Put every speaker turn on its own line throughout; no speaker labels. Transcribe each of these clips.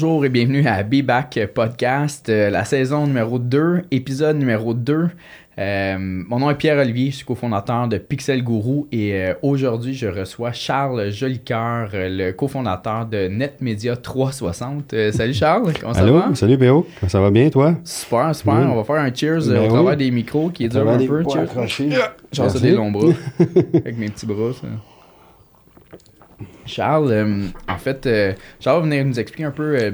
Bonjour et bienvenue à Be Back Podcast, euh, la saison numéro 2, épisode numéro 2. Euh, mon nom est Pierre-Olivier, je suis cofondateur de Pixel Guru et euh, aujourd'hui je reçois Charles Jolicoeur, le cofondateur de NetMedia 360. Euh, salut Charles, comment ça
Allô,
va?
salut Béo, ça va bien toi?
Super, super,
Oui.
on va faire un cheers
Ben
au
oui.
travers des micros qui est dur un peu.
Merci.
des longs bras, avec mes petits bras. ça. Charles, euh, en fait, euh, Charles va venir nous expliquer un peu euh,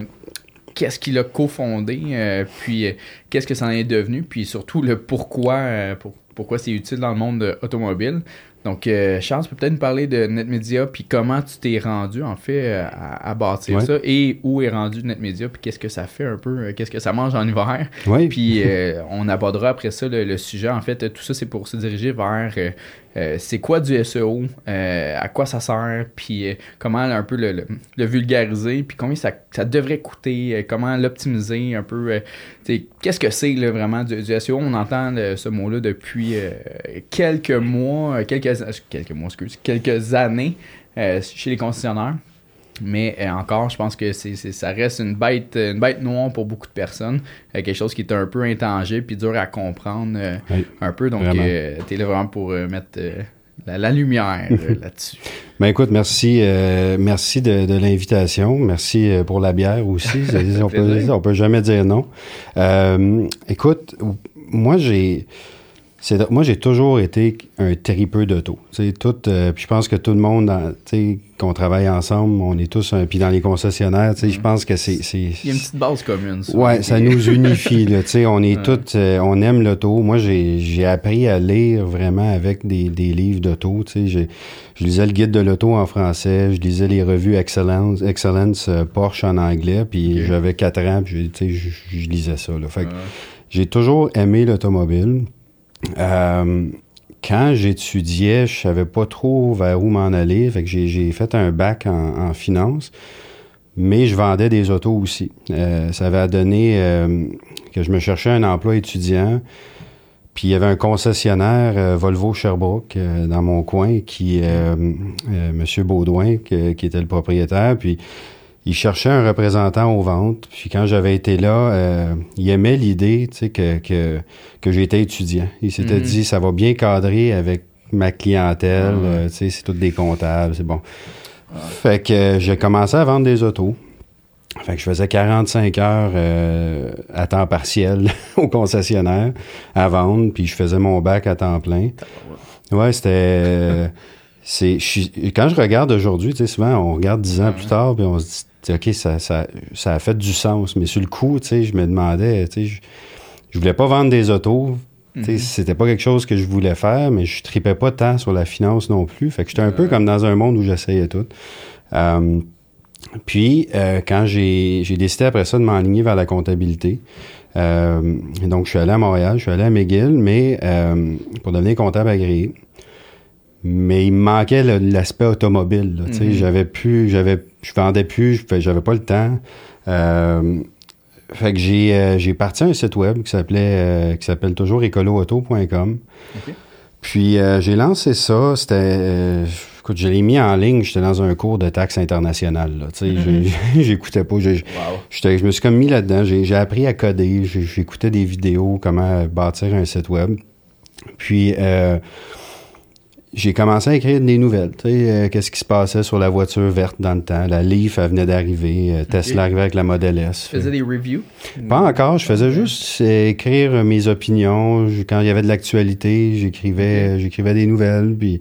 qu'est-ce qu'il a cofondé, puis qu'est-ce que ça en est devenu, puis surtout le pourquoi, pour- pourquoi c'est utile dans le monde automobile. Donc, Charles, tu peux peut-être nous parler de NetMedia, puis comment tu t'es rendu, en fait, à, à bâtir
Ouais.
ça, et où est rendu NetMedia, puis qu'est-ce que ça fait un peu, qu'est-ce que ça mange en hiver. Puis on abordera après ça le, le sujet. En fait, tout ça, c'est pour se diriger vers euh, c'est quoi du SEO, euh, à quoi ça sert, puis euh, comment un peu le, vulgariser, puis combien ça, devrait coûter, comment l'optimiser un peu? Qu'est-ce que c'est vraiment du, SEO? On entend ce mot-là depuis quelques mois, quelques, quelques mois, quelques années chez les concessionnaires. Mais euh, encore, je pense que c'est, ça reste une bête, une bête noire pour beaucoup de personnes. Euh, quelque chose qui est un peu intangible puis dur à comprendre euh,
Oui,
un peu. Donc, euh, t'es là vraiment pour mettre la, la lumière là-dessus.
Ben écoute, merci, merci de, de l'invitation, merci pour la bière aussi. On, peut, on peut jamais dire non. Écoute, moi j'ai, moi j'ai toujours été un tripeux d'auto. Tu sais, tout, euh, puis je pense que tout le monde, dans- tu sais, qu'on travaille ensemble, on est tous un, puis dans les concessionnaires, tu sais, je pense que c'est, c'est,
Il y a une petite base commune. ça.
Ouais, ça nous unifie, là. Tu sais, on est tous, euh, on aime l'auto. Moi, j'ai, j'ai appris à lire vraiment avec des, des livres d'auto. Tu sais, j'ai- je lisais le guide de l'auto en français, je lisais les revues Excellence, Excellence euh, Porsche en anglais, puis j'avais quatre ans, puis tu sais, je, lisais ça, là. Fait j'ai toujours aimé l'automobile. Euh, quand j'étudiais, je savais pas trop vers où m'en aller. Fait que j'ai, fait un bac en, en finance, mais je vendais des autos aussi. Euh, ça avait donné euh, que je me cherchais un emploi étudiant. Puis il y avait un concessionnaire euh, Volvo Sherbrooke euh, dans mon coin qui euh, euh, Monsieur Baudouin que- qui était le propriétaire puis il cherchait un représentant aux ventes. Puis quand j'avais été là, euh, il aimait l'idée, tu sais, que, que, que j'étais étudiant. Il s'était
Mhm.
dit, ça va bien cadrer avec ma clientèle,
Ah ouais.
euh, tu sais, c'est tous des comptables, c'est bon. Fait que euh, j'ai commencé à vendre des autos. Fait que je faisais 45 heures euh, à temps partiel au concessionnaire à vendre, puis je faisais mon bac à temps plein. Ouais, c'était. euh, c'est, quand je regarde aujourd'hui, tu sais, souvent, on regarde dix ans plus tard, puis on se dit, OK, ça, ça, ça a fait du sens. Mais sur le coup, tu sais, je me demandais, tu sais, je, je voulais pas vendre des autos.
Mhm.
C'était pas quelque chose que je voulais faire, mais je tripais pas tant sur la finance non plus. Fait que j'étais un peu comme dans un monde où j'essayais tout. Euh, puis, euh, quand j'ai j'ai décidé après ça de m'enligner vers la comptabilité, euh, donc je suis allé à Montréal, je suis allé à McGill, mais pour devenir comptable agréé. Mais il me manquait l'aspect automobile. là,
Mhm.
J'avais plus, j'avais, je vendais plus, j'avais pas le temps. Euh, fait que j'ai euh, j'ai parti un site web qui s'appelait euh, qui s'appelle toujours écoloauto.com. Puis j'ai lancé ça, c'était écoute, je l'ai mis en ligne, j'étais dans un cours de taxes internationales là,
Mhm.
j'ai- j'écoutais pas, j'ai-
Wow.
j'étais- je me suis comme mis là-dedans, j'ai j'ai appris à coder, j'ai- j'écoutais des vidéos comment bâtir un site web. Puis j'ai commencé à écrire des nouvelles. Tu sais, euh, qu'est-ce qui se passait sur la voiture verte dans le temps. La Leaf, elle venait d'arriver. euh, Tesla arrivait avec la Model S.
Tu faisais des reviews?
Pas encore. Je faisais juste euh, écrire mes opinions. Je- Quand il y avait de l'actualité, j'écrivais, j'écrivais des nouvelles. Puis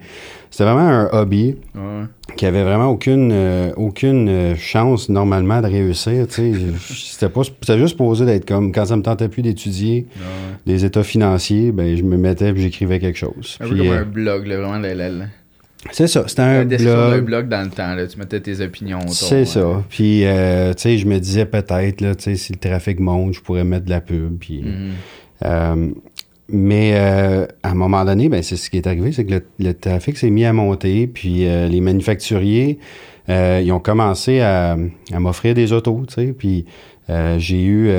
c'était vraiment un hobby
Ouais.
qui avait vraiment aucune, euh, aucune euh, chance normalement de réussir. C'était pas, c'était juste posé d'être comme quand ça me tentait plus d'étudier
Ouais.
des états financiers, ben je me mettais et j'écrivais quelque chose.
Un peu comme
euh,
un blog, là, vraiment la, la, la,
c'est ça. C'était un blog.
blog dans le temps. Là. Tu mettais tes opinions autour.
C'est ça. Puis, euh, tu sais, je me disais peut-être, là, tu sais, si le trafic monte, je pourrais mettre de la pub. Puis,
Mhm.
euh, mais euh, à un moment donné, ben, c'est ce qui est arrivé, c'est que le, le trafic s'est mis à monter. Puis, euh, les manufacturiers, euh, ils ont commencé à, à m'offrir des autos, tu sais. Puis, j'ai eu...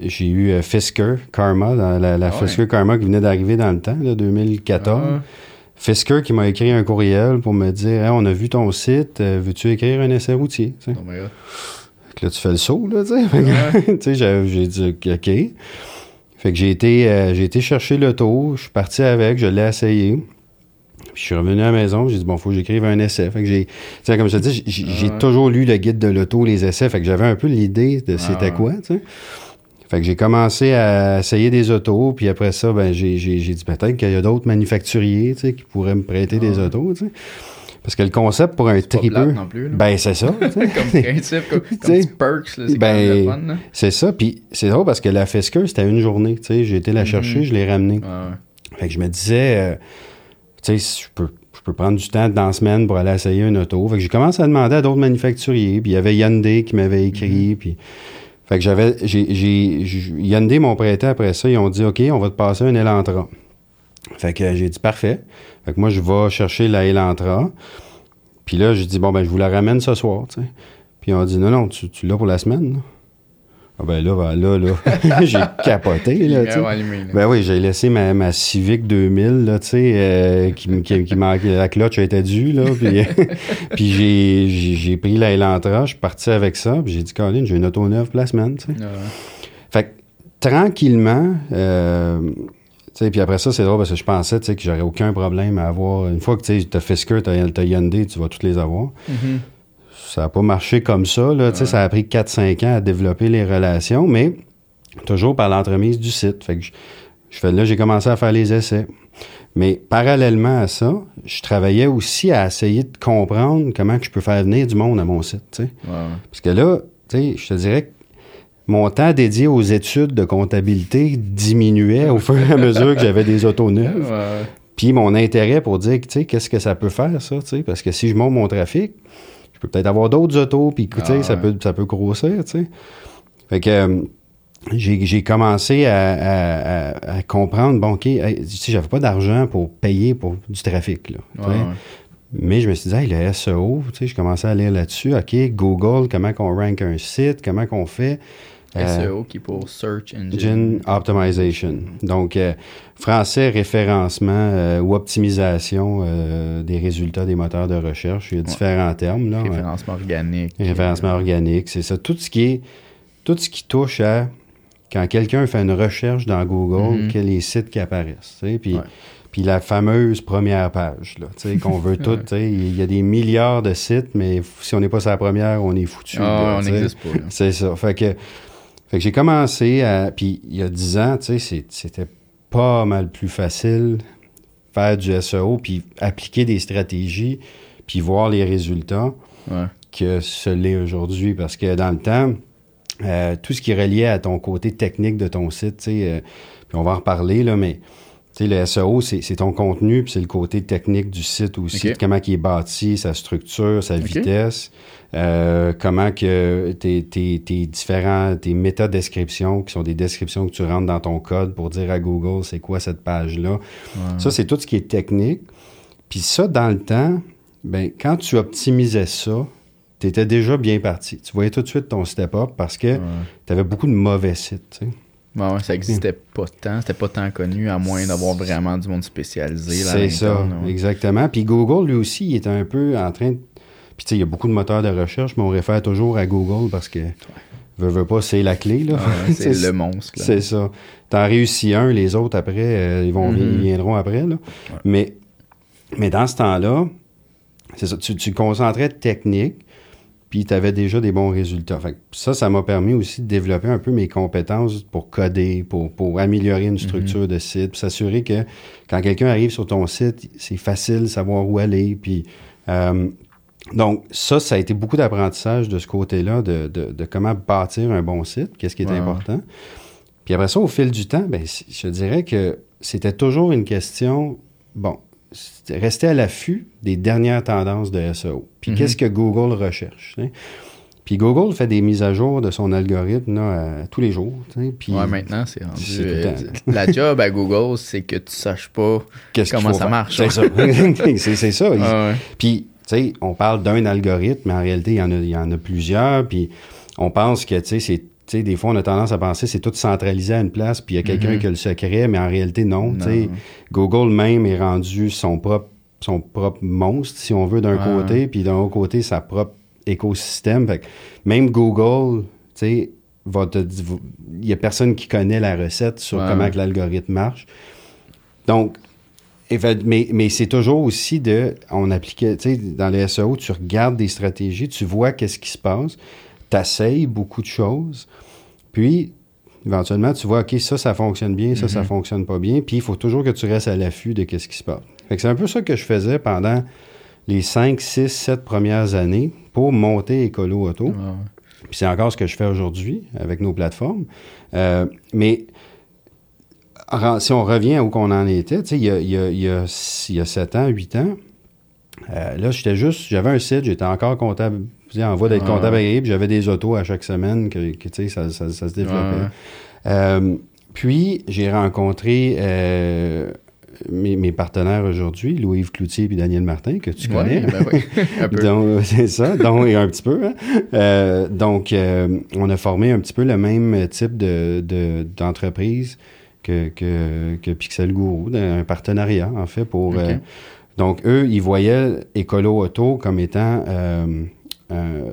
j'ai eu Fisker Karma, dans la, la
Ah ouais.
Fisker Karma qui venait d'arriver dans le temps, là, 2014.
Ah.
Fisker qui m'a écrit un courriel pour me dire Hey, on a vu ton site, veux-tu écrire un essai routier? Tu sais?
Oh my God.
là, tu fais le saut, là, tu sais. tu sais, j'ai dit, OK. Fait que j'ai été, euh, j'ai été chercher l'auto, je suis parti avec, je l'ai essayé. Puis je suis revenu à la maison, j'ai dit, bon, faut que j'écrive un essai. Fait que j'ai, tu sais, comme je te dis, j'ai toujours lu le guide de l'auto, les essais. Fait que j'avais un peu l'idée de c'était quoi, tu sais. Fait que j'ai commencé à essayer des autos, puis après ça, ben, j'ai, dit peut-être qu'il y a d'autres manufacturiers, tu sais, qui pourraient me prêter des autos, tu sais. Parce que le concept pour un tripeux. Ben, c'est ça.
comme principe, comme, comme perks, c'est
ben, fun, C'est ça. Puis c'est drôle parce que la Fisker, c'était une journée. Tu sais, j'ai été la chercher, mhm. je l'ai ramenée. Fait que je me disais, euh, tu sais, je peux, je peux prendre du temps dans la semaine pour aller essayer une auto. Fait que j'ai commencé à demander à d'autres manufacturiers. Puis il y avait Hyundai qui m'avait écrit. Mhm. Puis. Fait que j'avais. J'ai, Hyundai m'ont prêté après ça. Ils ont dit, OK, on va te passer un Elantra. Fait que j'ai dit, parfait. Fait que moi, je vais chercher la Elantra. Puis là, j'ai dit, bon, ben, je vous la ramène ce soir, tu sais. Puis on dit, non, non, tu, tu l'as pour la semaine, là. Ah ben là, ben là, là, j'ai capoté, là, tu sais. Ben oui, j'ai laissé ma, ma Civic 2000, là, tu sais, euh, qui, qui, qui manquait, la clutch était due, là, puis, puis j'ai, j'ai, pris la Elantra, je suis parti avec ça, puis j'ai dit, Colin, j'ai une auto neuve pour la semaine, tu sais. Fait que, tranquillement, euh, puis après ça, c'est drôle parce que je pensais que j'aurais aucun problème à avoir. Une fois que tu as Fisker, tu as, Hyundai, tu vas toutes les avoir. Mm-hmm. Ça n'a pas marché comme ça. Là, Ça a pris 4-5 ans à développer les relations, mais toujours par l'entremise du site. Fait que je, fais, là, j'ai commencé à faire les essais. Mais parallèlement à ça, je travaillais aussi à essayer de comprendre comment que je peux faire venir du monde à mon site. Parce que là, je te dirais que mon temps dédié aux études de comptabilité diminuait au fur et à mesure que j'avais des autos neuves. Puis mon intérêt pour dire, tu sais, qu'est-ce que ça peut faire, ça, tu sais, parce que si je monte mon trafic, je peux peut-être avoir d'autres autos, puis, tu sais, ah ça, peut, ça peut grossir, tu sais. Fait que euh, j'ai commencé à, comprendre, bon, OK, tu sais, j'avais pas d'argent pour payer pour du trafic, là. Mais je me suis dit, hey, le SEO, tu sais, je commençais à lire là-dessus. OK, Google, comment qu'on rank un site, comment qu'on fait?
Euh, SEO qui est pour Search
Engine, Optimization. Donc, euh, français, référencement euh, ou optimisation des résultats des moteurs de recherche. Il y a différents termes. Là,
référencement organique.
Référencement organique, c'est ça. Tout ce qui est, tout ce qui touche à quand quelqu'un fait une recherche dans Google, mm-hmm. quels les sites qui apparaissent. Tu sais, puis, puis la fameuse première page, là, tu sais, qu'on veut tout. Il y a des milliards de sites, mais si on n'est pas sur la première, on est foutu.
Ah, on n'existe pas.
C'est ça. Fait que fait que j'ai commencé à. Puis il y a dix ans, tu sais, c'était pas mal plus facile faire du SEO, puis appliquer des stratégies, puis voir les résultats que ce l'est aujourd'hui. Parce que dans le temps, euh, tout ce qui est relié à ton côté technique de ton site, tu sais, euh, puis on va en reparler, là, mais tu sais, le SEO, c'est ton contenu, puis c'est le côté technique du site aussi, comment il est bâti, sa structure, sa vitesse. Euh, comment que tes, tes, tes, différents, tes méthodes description, qui sont des descriptions que tu rentres dans ton code pour dire à Google c'est quoi cette page-là? Ça, c'est tout ce qui est technique. Puis ça, dans le temps, ben, quand tu optimisais ça, tu étais déjà bien parti. Tu voyais tout de suite ton step-up parce que tu avais beaucoup de mauvais sites. Tu
sais. ça n'existait pas tant, c'était pas tant connu, à moins d'avoir vraiment du monde spécialisé.
C'est ça, exactement. Puis Google, lui aussi, il était un peu en train de puis, tu sais, il y a beaucoup de moteurs de recherche, mais on réfère toujours à Google parce que, veut pas, c'est la clé, là.
c'est le monstre.
C'est ça. T'en réussis un, les autres, après, euh, ils, vont, mm-hmm. viendront après, là. Mais, mais dans ce temps-là, c'est ça, tu, tu concentrais technique, puis tu avais déjà des bons résultats. Fait ça, ça m'a permis aussi de développer un peu mes compétences pour coder, pour, pour améliorer une structure mm-hmm. de site, puis s'assurer que quand quelqu'un arrive sur ton site, c'est facile de savoir où aller, puis euh, donc, ça, ça a été beaucoup d'apprentissage de ce côté-là, de, de, comment bâtir un bon site, qu'est-ce qui est important. Puis après ça, au fil du temps, ben, je dirais que c'était toujours une question, bon, rester à l'affût des dernières tendances de SEO. Puis mm-hmm. qu'est-ce que Google recherche? Puis Google fait des mises à jour de son algorithme là, tous les jours. Puis
ouais, maintenant, c'est rendu. Euh, la job à Google, c'est que tu saches pas comment ça marche.
C'est ça. c'est ça. Puis on parle d'un algorithme, mais en réalité, il y en a, il y en a plusieurs. Puis on pense que, tu sais, des fois, on a tendance à penser que c'est tout centralisé à une place, puis il y a quelqu'un mm-hmm. qui a le secret, mais en réalité, non. Google même est rendu son propre, son propre monstre, si on veut, d'un côté, puis d'un autre côté, sa propre écosystème. Fait que même Google, sais, il y a personne qui connaît la recette sur
Ouais,
comment l'algorithme marche. Donc, mais, mais c'est toujours aussi de, on appliquait, tu sais, dans les SEO, tu regardes des stratégies, tu vois qu'est-ce qui se passe, tu essayes beaucoup de choses, puis éventuellement, tu vois, OK, ça, ça fonctionne bien, ça, ça
Mhm.
fonctionne pas bien, puis il faut toujours que tu restes à l'affût de qu'est-ce qui se passe. Fait que c'est un peu ça que je faisais pendant les 5, 6, 7 premières années pour monter Écolo Auto.
Ouais.
Puis c'est encore ce que je fais aujourd'hui avec nos plateformes. Euh, mais si on revient où qu'on en était, tu sais, il y a, y, a, y, a, il y a 7 ans, 8 ans, euh, là, j'étais juste, j'avais un site, j'étais encore comptable, en voie d'être comptable puis j'avais des autos à chaque semaine que, que, tu sais, ça, ça, ça se développait.
Ouais.
Euh, puis, j'ai rencontré euh, mes, mes partenaires aujourd'hui, Louis-Yves Cloutier et Daniel Martin, que tu connais.
Ouais, ben oui, un peu.
Donc, c'est ça, donc, un petit peu. hein. Euh, donc, on a formé un petit peu le même type de, de- d'entreprise que, que, que Pixel Guru, un partenariat, en fait, pour... Euh, donc, eux, ils voyaient Écolo Auto comme étant... euh, euh,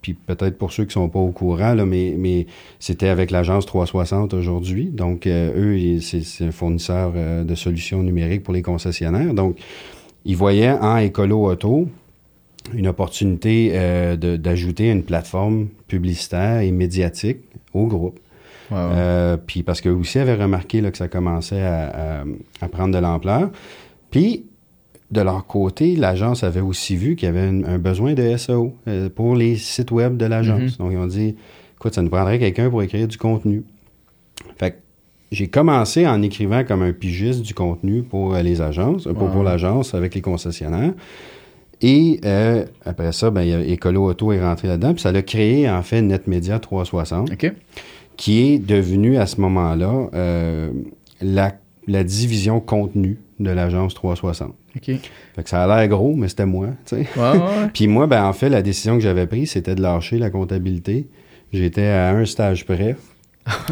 puis peut-être pour ceux qui sont pas au courant, là, mais, mais c'était avec l'agence 360 aujourd'hui. Donc, euh, eux, c'est, un fournisseur de solutions numériques pour les concessionnaires. Donc, ils voyaient en Écolo Auto une opportunité d'ajouter une plateforme publicitaire et médiatique au groupe.
Ouais, ouais.
Euh, puis parce qu'eux aussi avaient remarqué là, que ça commençait à, à- à prendre de l'ampleur. Puis, de leur côté, l'agence avait aussi vu qu'il y avait un, un besoin de SEO euh, pour les sites web de l'agence. Donc, ils ont dit, écoute, ça nous prendrait quelqu'un pour écrire du contenu. Fait que j'ai commencé en écrivant comme un pigiste du contenu pour euh, les agences, pour, pour l'agence avec les concessionnaires. Et euh, après ça, ben, Écolo Auto est rentré là-dedans. Puis ça a créé, en fait, NetMedia 360
OK.
Qui est devenu à ce moment-là euh, la, la division contenu de l'agence 360.
OK. Ouais,
Fait que ça a l'air gros, mais c'était moi,
ouais, ouais.
Puis moi, ben en fait, la décision que j'avais prise, c'était de lâcher la comptabilité. J'étais à un stage près.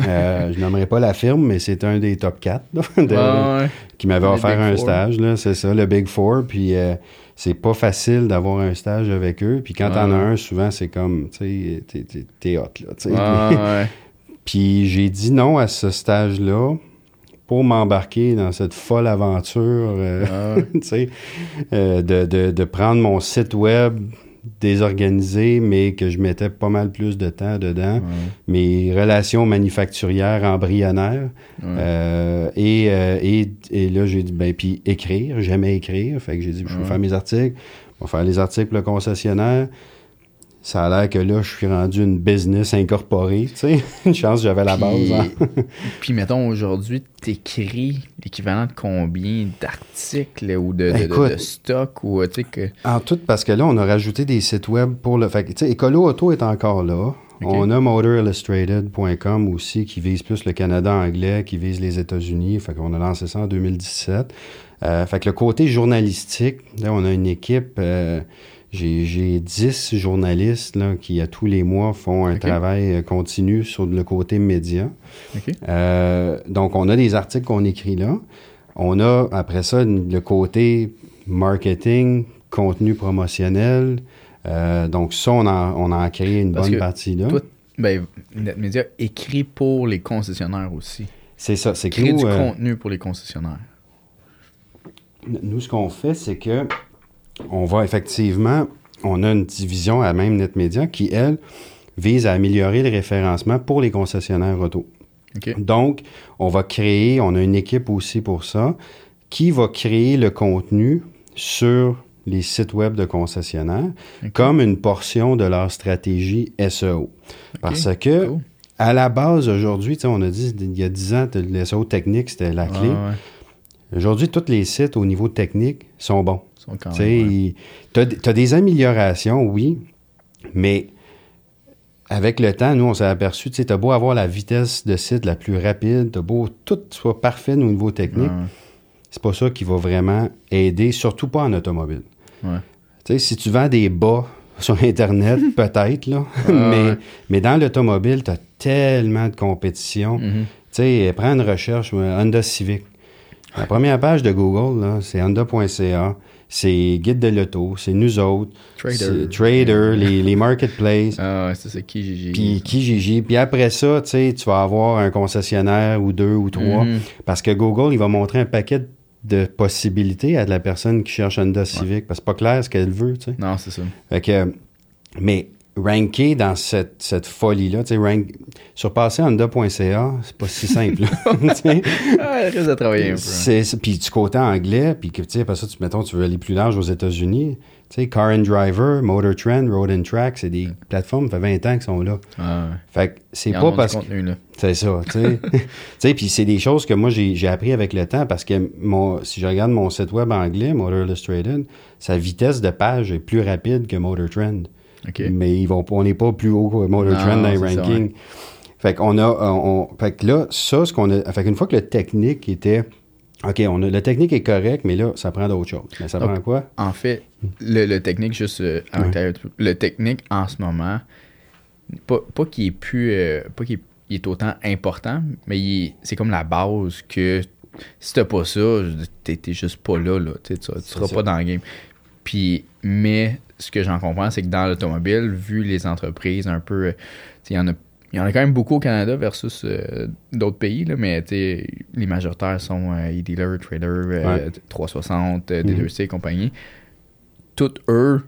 Euh, je nommerai pas la firme, mais c'est un des top 4 là, de-
Ouais, ouais.
qui m'avait offert un
Four.
stage, c'est ça, le Big Four. Puis euh, c'est pas facile d'avoir un stage avec eux. Puis quand t'en as un, souvent, c'est comme, tu sais, t'es- hot, là,
ouais.
Puis j'ai dit non à ce stage-là pour m'embarquer dans cette folle aventure, euh,
Ouais,
tu sais, euh, de, de, de prendre mon site web désorganisé, mais que je mettais pas mal plus de temps dedans.
ouais.
Mes relations manufacturières embryonnaires.
Ouais.
Euh, et, euh, et, et là, j'ai dit, ben, puis écrire, j'aimais écrire. Fait que j'ai dit, je vais
Ouais.
faire mes articles, je vais faire les articles pour le concessionnaire. Ça a l'air que là, je suis rendu une business incorporée, tu sais. Une chance, j'avais la base.
Puis-
hein.
Puis, mettons, aujourd'hui, t'écris l'équivalent de combien d'articles ou de,
Ben,
de- de-
écoute.
de stock ou, tu sais, que...
En tout, parce que là, on a rajouté des sites web pour le. Fait tu sais, Écolo Auto est encore là. On a motorillustrated.com aussi qui vise plus le Canada anglais, qui vise les États-Unis. Fait qu'on a lancé ça en 2017. Euh, fait que le côté journalistique, là, on a une équipe. euh, j'ai j'ai 10 journalistes là, qui, à tous les mois, font un travail euh, continu sur le côté média. Euh, donc, on a des articles qu'on écrit là. On a, après ça, le côté marketing, contenu promotionnel. Euh, donc, ça, on en, on en a créé une
Parce
bonne partie là.
Toi, ben, NetMedia écrit pour les concessionnaires aussi.
C'est ça. C'est que
Crée
nous,
du
euh,
contenu pour les concessionnaires.
nous, ce qu'on fait, c'est que on va effectivement, on a une division à même NetMedia qui, elle, vise à améliorer le référencement pour les concessionnaires auto. Donc, on va créer, on a une équipe aussi pour ça, qui va créer le contenu sur les sites web de concessionnaires comme une portion de leur stratégie SEO. Parce que,
Cool.
à la base, aujourd'hui, on a dit, il y a 10 ans, le SEO technique, c'était la clé.
Ouais.
Aujourd'hui, tous les sites au niveau technique sont bons. Tu
ouais.
t'as des améliorations, oui, mais avec le temps, nous, on s'est aperçu, tu t'as beau avoir la vitesse de site la plus rapide, t'as beau tout soit parfait au niveau technique,
Ouais,
c'est pas ça qui va vraiment aider, surtout pas en automobile.
ouais.
Tu si tu vends des bas sur Internet, peut-être, là, mais, mais dans l'automobile, t'as tellement de compétition.
Mhm.
Tu sais, prends une recherche, Honda Civic. La première page de Google, c'est honda.ca, c'est Guide de l'auto, c'est nous autres,
Trader.
Trader, les, les marketplaces,
Ah, ouais, c'est ça, Kijiji.
puis Kijiji. Puis après ça, tu sais, tu vas avoir un concessionnaire ou deux ou trois,
Mhm.
parce que Google, il va montrer un paquet de possibilités à de la personne qui cherche Honda Civic, parce que c'est pas clair ce qu'elle veut, tu sais.
Non, c'est ça.
Fait que, mais ranker dans cette, cette folie-là, tu sais, rank, surpasser Honda.ca, c'est pas si simple.
Ah, risque de travailler un peu.
c'est- puis du côté anglais, puis que, tu ça, tu, mettons, tu veux aller plus large aux États-Unis, tu sais, Car and Driver, Motor Trend, Road and Track, c'est des plateformes, ça fait 20 ans qu'ils sont là.
Ah, ouais.
Fait que c'est pas parce que...
contenu, là.
C'est ça, tu sais. Tu sais, puis c'est des choses que moi, j'ai j'ai appris avec le temps parce que mon, si je regarde mon site web anglais, Motor Illustrated, sa vitesse de page est plus rapide que Motor Trend. Mais ils vont, on n'est pas plus haut que Motor Trend dans les rankings. Fait qu'on a, on, on- fait que là, ça, ce qu'on a, fait qu'une fois que le technique était, OK, on a, le technique est correct, mais là, ça prend d'autres choses. Mais ça
Donc,
prend quoi?
En fait, le, le technique, juste euh, à
Ouais.
le technique en ce moment, pas, pas qu'il est plus. euh, pas qu'il est, est autant important, mais c'est comme la base que si t'as pas ça, t'es juste pas là, là. Tu seras pas dans le game. Puis, mais ce que j'en comprends, c'est que dans l'automobile, vu les entreprises un peu. euh, il y en a. Il y en a quand même beaucoup au Canada versus euh, d'autres pays, là, mais les majoritaires sont euh, e-dealer, trader, euh,
Ouais.
360, euh,
Mhm.
D2C et compagnie. Toutes eux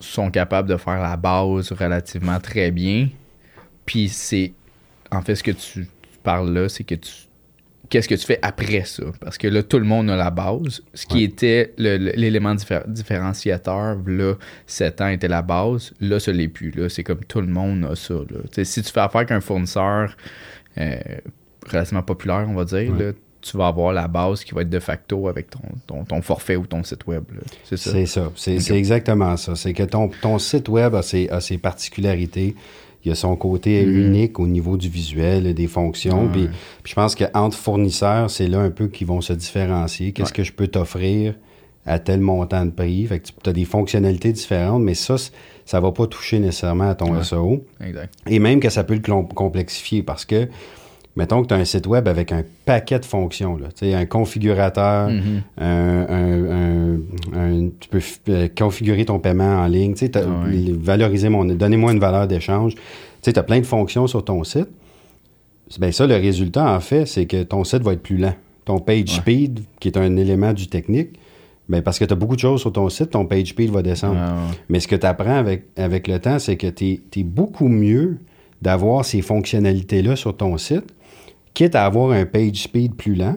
sont capables de faire la base relativement très bien. Puis c'est. En fait, ce que tu parles là, c'est que tu. Qu'est-ce que tu fais après ça? Parce que là, tout le monde a la base. Ce qui
Ouais.
était l'élément diffé- différenciateur, là, 7 ans était la base. Là, ce l'est plus. Là, c'est comme tout le monde a ça. Là. Si tu fais affaire avec un fournisseur euh, relativement populaire, on va dire,
Ouais.
là, tu vas avoir la base qui va être de facto avec ton, ton, ton forfait ou ton site web. C'est ça?
C'est ça. C'est exactement ça. C'est que ton, ton site web a ses, a ses particularités. Il a son côté
Mhm.
unique au niveau du visuel, des fonctions. Puis, puis je pense qu'entre fournisseurs, c'est là un peu qu'ils vont se différencier. Qu'est-ce
Ouais.
que je peux t'offrir à tel montant de prix? Fait que tu as des fonctionnalités différentes, mais ça, ça va pas toucher nécessairement à ton
Ouais.
SEO.
Exact.
Et même que ça peut le complexifier parce que, mettons que tu as un site web avec un paquet de fonctions, là, un configurateur,
Mhm.
un, un- un- un- tu peux euh, configurer ton paiement en ligne, tu sais,
Ah
valoriser mon, donnez-moi une valeur d'échange. Tu as plein de fonctions sur ton site. Ben ça, le résultat, en fait, c'est que ton site va être plus lent. Ton page
Ouais.
speed, qui est un élément du technique, ben parce que tu as beaucoup de choses sur ton site, ton page speed va descendre.
Ah, ouais.
Mais ce que tu apprends avec, avec le temps, c'est que tu es, beaucoup mieux d'avoir ces fonctionnalités-là sur ton site, quitte à avoir un page speed plus lent,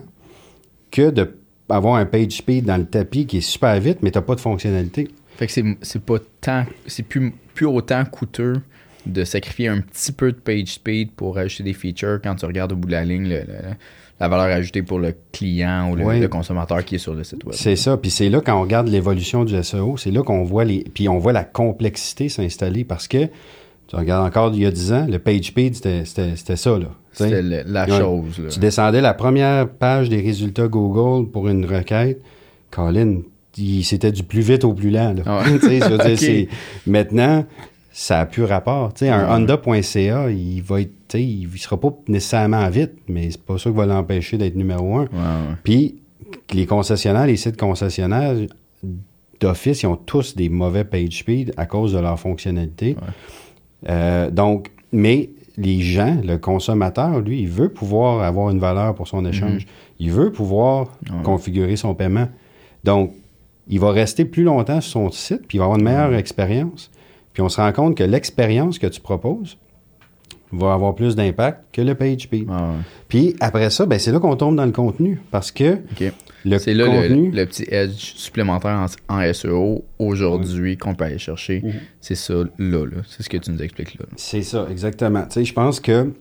que de avoir un page speed dans le tapis qui est super vite, mais tu pas de fonctionnalité.
Fait que c'est, pas tant. C'est plus, plus autant coûteux de sacrifier un petit peu de page speed pour ajouter des features quand tu regardes au bout de la ligne le- le- la valeur ajoutée pour le client ou le, consommateur qui est sur le site web.
C'est ça. Puis c'est là, quand on regarde l'évolution du SEO, c'est là qu'on voit les. Puis on voit la complexité s'installer parce que, tu regardes encore il y a 10 ans, le page speed, c'était ça, là.
C'était la
Ouais.
chose. Là.
Tu descendais la première page des résultats Google pour une requête. Colin, c'était du plus vite au plus lent. Là.
Ouais.
Tu sais, je veux dire,
Ok.
c'est- Maintenant, ça n'a plus rapport. Un
Ouais.
Honda.ca, il va être, il ne sera pas nécessairement vite, mais c'est pas ça qui va l'empêcher d'être numéro un. Puis, les concessionnaires, les sites concessionnaires, d'office, ils ont tous des mauvais page speed à cause de leur fonctionnalité. Euh, donc, mais les gens, le consommateur, lui, il veut pouvoir avoir une valeur pour son échange. Il veut pouvoir
Mhm. Ouais.
configurer son paiement. Donc, il va rester plus longtemps sur son site, puis il va avoir une meilleure expérience. Puis on se rend compte que l'expérience que tu proposes va avoir plus d'impact que le page speed.
Ouais, ouais.
Puis après ça, ben, c'est là qu'on tombe dans le contenu. Parce que. Le
C'est là le,
contenu...
le petit edge supplémentaire en, en SEO aujourd'hui qu'on peut aller chercher.
Mhm.
C'est ça là, là. C'est ce que tu nous expliques là.
C'est ça, exactement. Tu sais, je pense que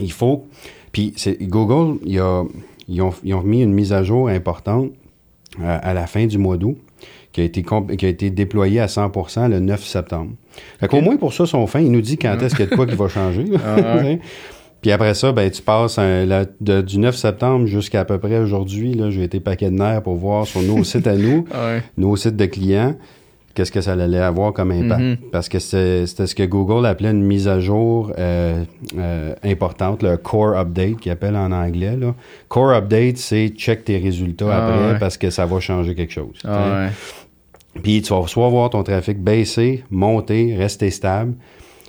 il faut. Puis c'est- Google, il y a- ils, ont, ils ont mis une mise à jour importante euh, à la fin du mois d'août qui a été qui a été déployée à 100% le 9 septembre. Fait
Ok.
moins pour ça, son fin, il nous dit quand est-ce qu'il y a de quoi qui va changer.
Ah.
Puis après ça, ben, tu passes un- la- de- du 9 septembre jusqu'à à peu près aujourd'hui. J'ai été paquet de nerfs pour voir sur nos sites à nous,
Ouais.
nos sites de clients. qu'est-ce que ça allait avoir comme impact.
Mhm.
Parce que c'était ce que Google appelait une mise à jour euh, euh, importante, le Core Update, qu'ils appellent en anglais. Là. Core Update, c'est check tes résultats
Ah,
après
ouais.
parce que ça va changer quelque chose.
Ah, ouais.
Puis tu vas soit voir ton trafic baisser, monter, rester stable.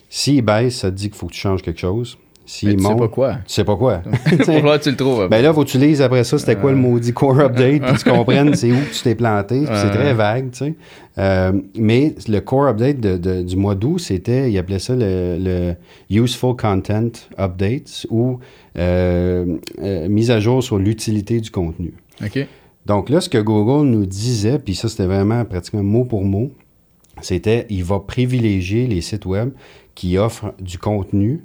S'il baisse, ça te dit qu'il faut que tu changes quelque chose. S'il
Mais tu sais pas quoi.
tu sais pas quoi.
Pour là, tu le trouves.
Ben là, faut que tu lises après ça, c'était quoi le maudit core update, puis tu comprennes c'est où tu t'es planté. c'est très vague, tu sais. Euh, mais le core update de- de- du mois d'août, c'était, il appelait ça le, le Useful Content Update ou euh, euh, mise à jour sur l'utilité du contenu.
OK.
Donc là, ce que Google nous disait, puis ça c'était vraiment pratiquement mot pour mot, c'était il va privilégier les sites web qui offrent du contenu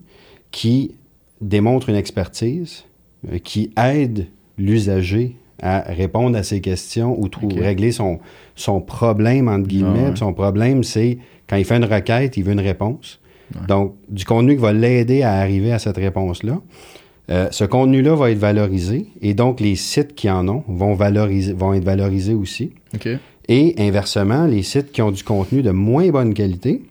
qui démontre une expertise, euh, qui aide l'usager à répondre à ses questions ou régler son, son problème, entre guillemets.
Ah ouais.
Son problème, c'est quand il fait une requête, il veut une réponse. Donc, du contenu qui va l'aider à arriver à cette réponse-là. Euh, ce contenu-là va être valorisé et donc les sites qui en ont vont, valoriser, vont être valorisés aussi. Et inversement, les sites qui ont du contenu de moins bonne qualité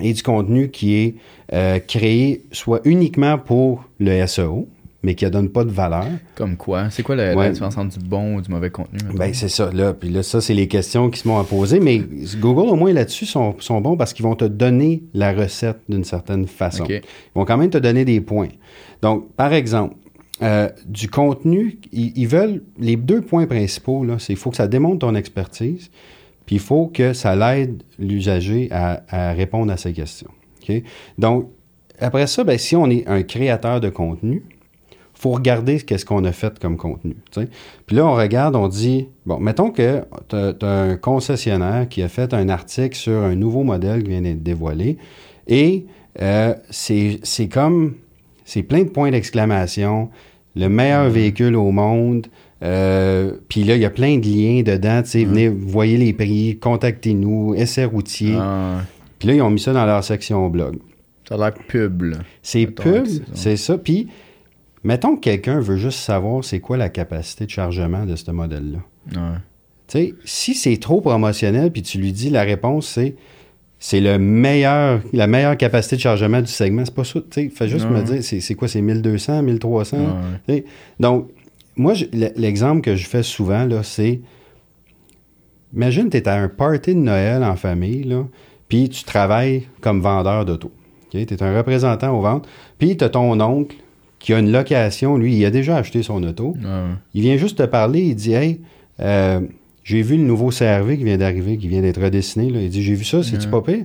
et du contenu qui est euh, créé soit uniquement pour le SEO, mais qui ne donne pas de valeur,
Comme quoi? C'est quoi la, la
Ouais.
différence entre du bon ou du mauvais contenu?
ben c'est ça. Là, puis là, ça, c'est les questions qui se m'ont à poser. Mais Google, au moins là-dessus, sont, sont bons parce qu'ils vont te donner la recette d'une certaine façon. Ils vont quand même te donner des points. Donc, par exemple, euh, du contenu, ils, ils veulent, les deux points principaux, là, c'est il faut que ça démontre ton expertise, puis il faut que ça l'aide l'usager à, à répondre à ses questions. Donc, après ça, ben, si on est un créateur de contenu, faut regarder qu'est-ce qu'on a fait comme contenu. Puis là, on regarde, on dit, bon, mettons que tu as, un concessionnaire qui a fait un article sur un nouveau modèle qui vient d'être dévoilé, et euh, c'est c'est comme, c'est plein de points d'exclamation, le meilleur véhicule au monde, euh, puis là, il y a plein de liens dedans, tu sais, venez, voyez les prix, contactez-nous, essai routier.
Ah,
Puis là, ils ont mis ça dans leur section blog.
ça a l'air pub.
C'est pub,
c'est ça.
Puis, mettons que quelqu'un veut juste savoir c'est quoi la capacité de chargement de ce modèle-là.
Ouais.
Tu sais, si c'est trop promotionnel, puis tu lui dis la réponse, c'est c'est le meilleur, la meilleure capacité de chargement du segment, c'est pas ça. Tu sais, fais juste
Ouais.
me dire, c'est quoi, c'est 1200, 1300?
Ouais.
Tu sais, Donc, moi, l'exemple que je fais souvent, là, c'est imagine, tu es à un party de Noël en famille, là, puis tu travailles comme vendeur d'auto. Tu es un représentant aux ventes, puis tu as ton oncle qui a une location, lui, il a déjà acheté son auto.
Ouais.
Il vient juste te parler, il dit Hey, euh, j'ai vu le nouveau CRV qui vient d'arriver, qui vient d'être redessiné. Là. Il dit J'ai vu ça, c'est-tu pas pire?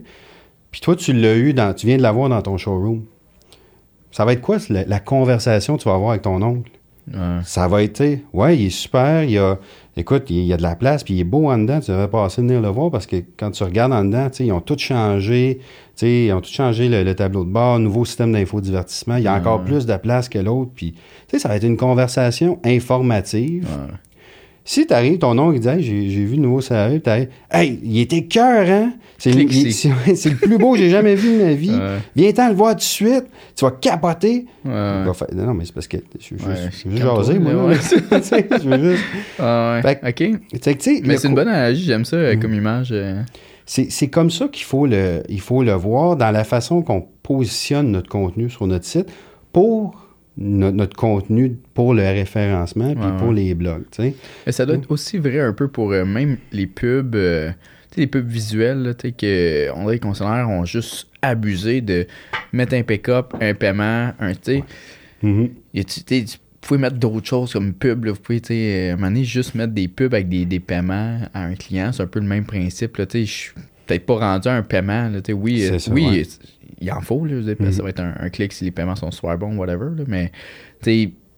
Puis toi, tu l'as eu, dans, tu viens de l'avoir dans ton showroom. Ça va être quoi la, la conversation que tu vas avoir avec ton oncle?
Ouais.
Ça va être, ouais, il est super, il y a, écoute, il y a de la place, puis il est beau en dedans, tu devrais passer venir le voir parce que quand tu regardes en dedans, ils ont tout changé, ils ont tout changé le, le tableau de bord, nouveau système d'infodivertissement, il y a
Ouais.
encore plus de place que l'autre, puis, tu sais, ça va être une conversation informative.
Ouais.
Si t'arrives, ton oncle il dit Hey, j'ai, vu le nouveau puis t'arrives, Hey, il était cœur, hein? C'est, le- le plus beau que j'ai jamais vu de ma vie.
Ouais.
Viens-t'en le voir tout de suite, tu vas capoter.
Ouais.
Il va faire, non, mais c'est parce que je veux
Ouais,
juste, jaser, moi. je veux juste.
Ah.
Fait
OK.
Tu sais, tu sais,
Mais c'est une bonne analogie, j'aime ça euh, comme image. euh.
c'est, c'est comme ça qu'il faut le, il faut le voir dans la façon qu'on positionne notre contenu sur notre site pour no- notre contenu pour le référencement puis
Ouais,
pour
ouais.
les blogs. tu sais.
Mais ça doit être aussi vrai un peu pour euh, même les pubs, euh, tu sais, les pubs visuelles, là, tu sais, que on dirait que les concessionnaires ont juste abusé de mettre un pick-up, un paiement, un, tu sais, tu pouvez mettre d'autres choses comme pub, là, vous pouvez, tu sais, à un moment donné, juste mettre des pubs avec des, des paiements à un client, c'est un peu le même principe, là, tu sais, je suis peut-être pas rendu à un paiement, là, oui, euh,
ça,
oui,
ouais.
il en faut, là, dire,
Mhm.
ça va être un, un clic si les paiements sont super bons, whatever, là, mais,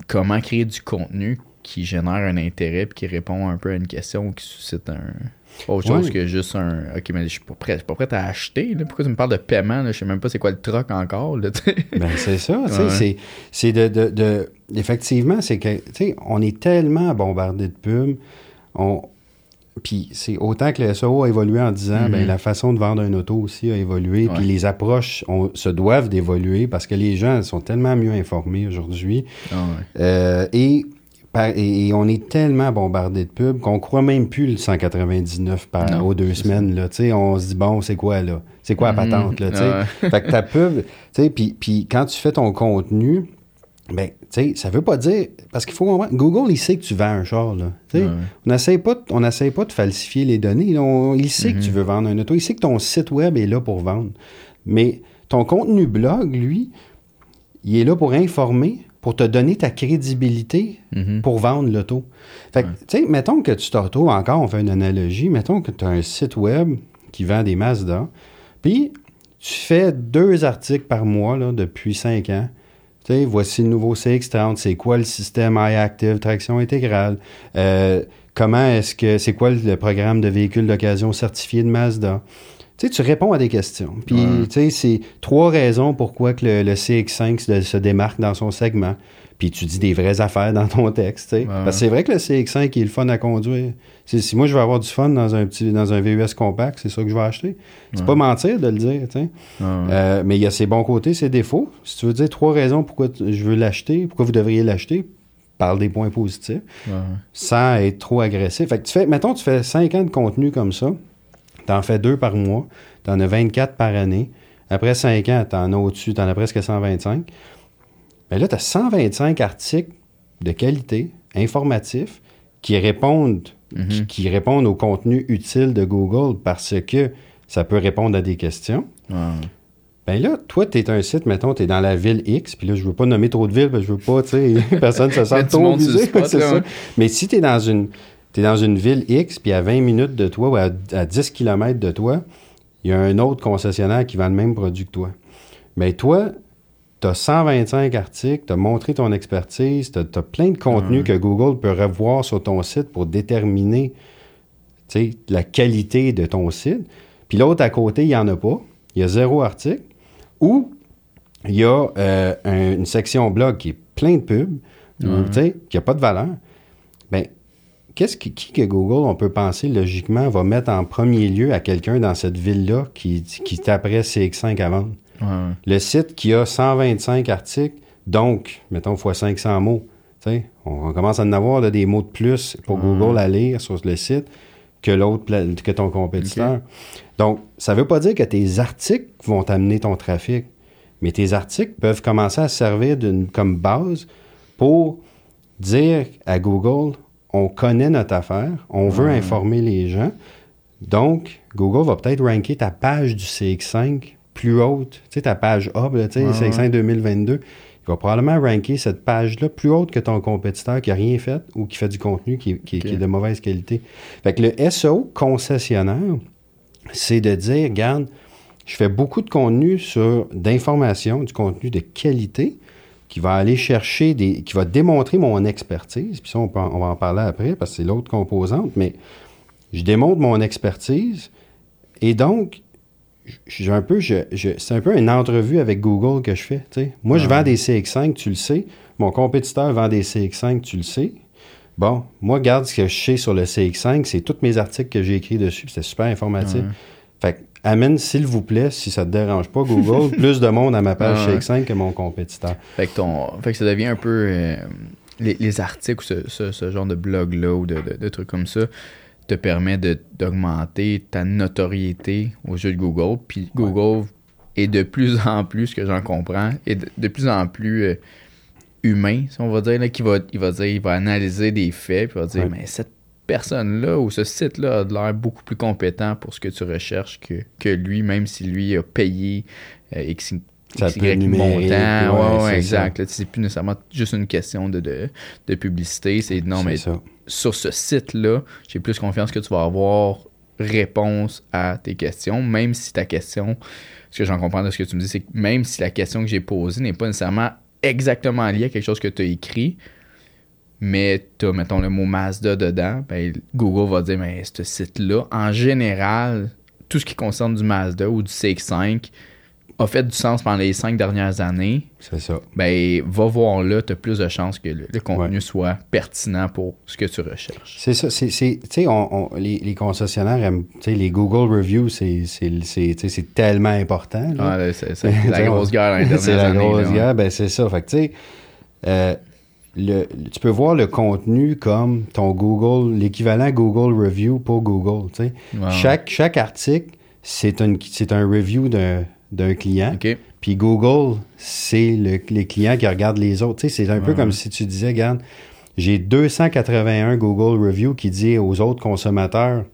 comment créer du contenu qui génère un intérêt puis qui répond un peu à une question ou qui suscite un autre chose que juste un OK mais je suis pas prêt je suis pas prêt à acheter là. pourquoi tu me parles de paiement là? je sais même pas c'est quoi le troc encore là.
Ben, c'est ça,
Ouais.
c'est, de, de, de- effectivement, c'est que, on est tellement bombardé de pubs, on, puis c'est autant que le SEO a évolué en 10 ans,
Mhm.
la façon de vendre un auto aussi a évolué, puis les approches se doivent d'évoluer parce que les gens sont tellement mieux informés aujourd'hui.
Ah.
Euh, et on est tellement bombardé de pubs qu'on croit même plus le 199 par,
Non,
aux deux semaines. Là, on se dit, bon, c'est quoi là? C'est quoi la
Mhm.
patente? Là?
Ouais.
fait que ta pub, puis quand tu fais ton contenu, ben, tu sais, ça veut pas dire. Parce qu'il faut comprendre, Google, il sait que tu vends un char, là.
Ouais.
On n'essaye pas, on pas de falsifier les données. là. On- il sait que tu veux vendre un auto. Il sait que ton site web est là pour vendre. Mais ton contenu blog, lui, il est là pour informer, pour te donner ta crédibilité
Mhm.
pour vendre l'auto. Fait que, tu sais, mettons que tu te retrouves encore, on fait une analogie, mettons que tu as un site web qui vend des Mazda, puis tu fais deux articles par mois là, depuis cinq ans. Voici le nouveau CX-30, c'est quoi le système iActive, traction intégrale, euh, comment est-ce que, c'est quoi le programme de véhicule d'occasion certifié de Mazda? Tu réponds à des questions. Puis,
Ouais.
c'est trois raisons pourquoi que le, le CX5 se, se démarque dans son segment. Puis tu dis des vraies affaires dans ton texte, tu sais.
Ouais,
Parce que c'est vrai que le CX5 est le fun à conduire. Si moi je veux avoir du fun dans un petit dans un VUS compact, c'est ça que je vais acheter. C'est
Ouais.
pas mentir de le dire. Euh, mais il y a ses bons côtés, ses défauts. Si tu veux dire trois raisons pourquoi je veux l'acheter, pourquoi vous devriez l'acheter, parle des points positifs, sans être trop agressif. Fait que tu fais, mettons, tu fais 5 ans de contenu comme ça, t'en fais deux par mois, t'en as 24 par année. Après 5 ans, t'en as au-dessus, t'en as presque 125. Ben là, t'as 125 articles de qualité, informatifs, qui répondent,
Mhm.
qui, qui répondent au contenu utile de Google parce que ça peut répondre à des questions. Ben là, toi, tu es un site, mettons, tu es dans la ville X, puis là, je veux pas nommer trop de villes, parce que je veux pas, tu sais, personne se sent
Mettre du
trop
ouais.
Mais si tu es dans une t'es dans une ville X, puis à 20 minutes de toi ou à, à 10 km de toi, il y a un autre concessionnaire qui vend le même produit que toi. Mais toi, tu as 125 articles, tu as montré ton expertise, tu as, plein de contenu
Ouais.
que Google peut revoir sur ton site pour déterminer la qualité de ton site. Puis l'autre à côté, il n'y en a pas. Il y a zéro article. Ou il y a euh, un- une section blog qui est plein de pubs,
Ouais.
qui n'a pas de valeur. Qu'est-ce qui, qui que Google, on peut penser logiquement, va mettre en premier lieu à quelqu'un dans cette ville-là qui, qui taperait CX5 à vendre?
Ouais.
Le site qui a 125 articles, donc, mettons, fois 500 mots. On, commence à en avoir là, des mots de plus pour. Google à lire sur le site que l'autre, que ton compétiteur. Donc, ça ne veut pas dire que tes articles vont t'amener ton trafic, mais tes articles peuvent commencer à servir comme base pour dire à Google, on connaît notre affaire, on veut informer les gens. Donc, Google va peut-être ranker ta page du CX5 plus haute. Tu sais, ta page hub, tu sais,
Ouais,
CX5 2022. Il va probablement ranker cette page-là plus haute que ton compétiteur qui n'a rien fait ou qui fait du contenu qui, qui-
Ok.
qui est de mauvaise qualité. Fait que le SEO concessionnaire, c'est de dire, regarde, je fais beaucoup de contenu sur d'information, du contenu de qualité qui va aller chercher des. qui va démontrer mon expertise. Puis ça, on, peut en- on va en parler après parce que c'est l'autre composante, mais je démontre mon expertise et donc. J'ai un peu, je- je- c'est un peu une entrevue avec Google que je fais. Moi, je vends des CX5, tu le sais. Mon compétiteur vend des CX5, tu le sais. Bon, moi, regarde ce que je sais sur le CX5, c'est tous mes articles que j'ai écrits dessus, c'était super informatif.
Ouais.
Fait que, amène, s'il vous plaît, si ça te dérange pas, Google, plus de monde à ma page
Ouais.
CX5 que mon compétiteur.
Fait que, ton, fait que ça devient un peu. euh, les, les articles ou ce, ce- ce genre de blog-là ou de, de- de trucs comme ça te permet d'augmenter ta notoriété aux yeux de Google. Puis Google est de plus en plus, ce que j'en comprends, est de, de plus en plus euh, humain, si on va dire, là, qui va, il va dire, il va analyser des faits, puis il va dire,
Ouais.
mais cette personne-là ou ce site-là a l'air beaucoup plus compétent pour ce que tu recherches que, que lui, même si lui a payé euh, X,
Ça
XY
peut
montant.
ouais,
Ouais, exact. C'est plus nécessairement juste une question de, de, de publicité. C'est non, mais
ça.
sur ce site-là, j'ai plus confiance que tu vas avoir réponse à tes questions, même si ta question, ce que j'en comprends de ce que tu me dis, c'est que même si la question que j'ai posée n'est pas nécessairement exactement liée à quelque chose que tu as écrit, mais tu as, mettons, le mot Mazda dedans, ben, Google va dire, mais ce site-là, en général, tout ce qui concerne du Mazda ou du CX5 a fait du sens pendant les cinq dernières années
C'est ça.
ben va voir là, tu as plus de chances que le, le contenu
Ouais.
soit pertinent pour ce que tu recherches.
C'est ça. C'est, c'est- tu sais, on, on- les, les concessionnaires aiment, tu sais, les Google Reviews, c'est, c'est, tellement important. là.
Ah, là, c'est c'est la grosse guerre
c'est la
années,
grosse
là, ouais.
guerre, ben c'est ça. Fait que, tu sais, euh, le, tu peux voir le contenu comme ton Google, l'équivalent Google Review pour Google. tu sais.
Ouais,
Chaque, chaque article, c'est un, c'est un review d'un, d'un client. Puis Google, c'est le- les clients qui regardent les autres. Tu sais, c'est un peu comme si tu disais, regarde, j'ai 281 Google Review qui dit aux autres consommateurs,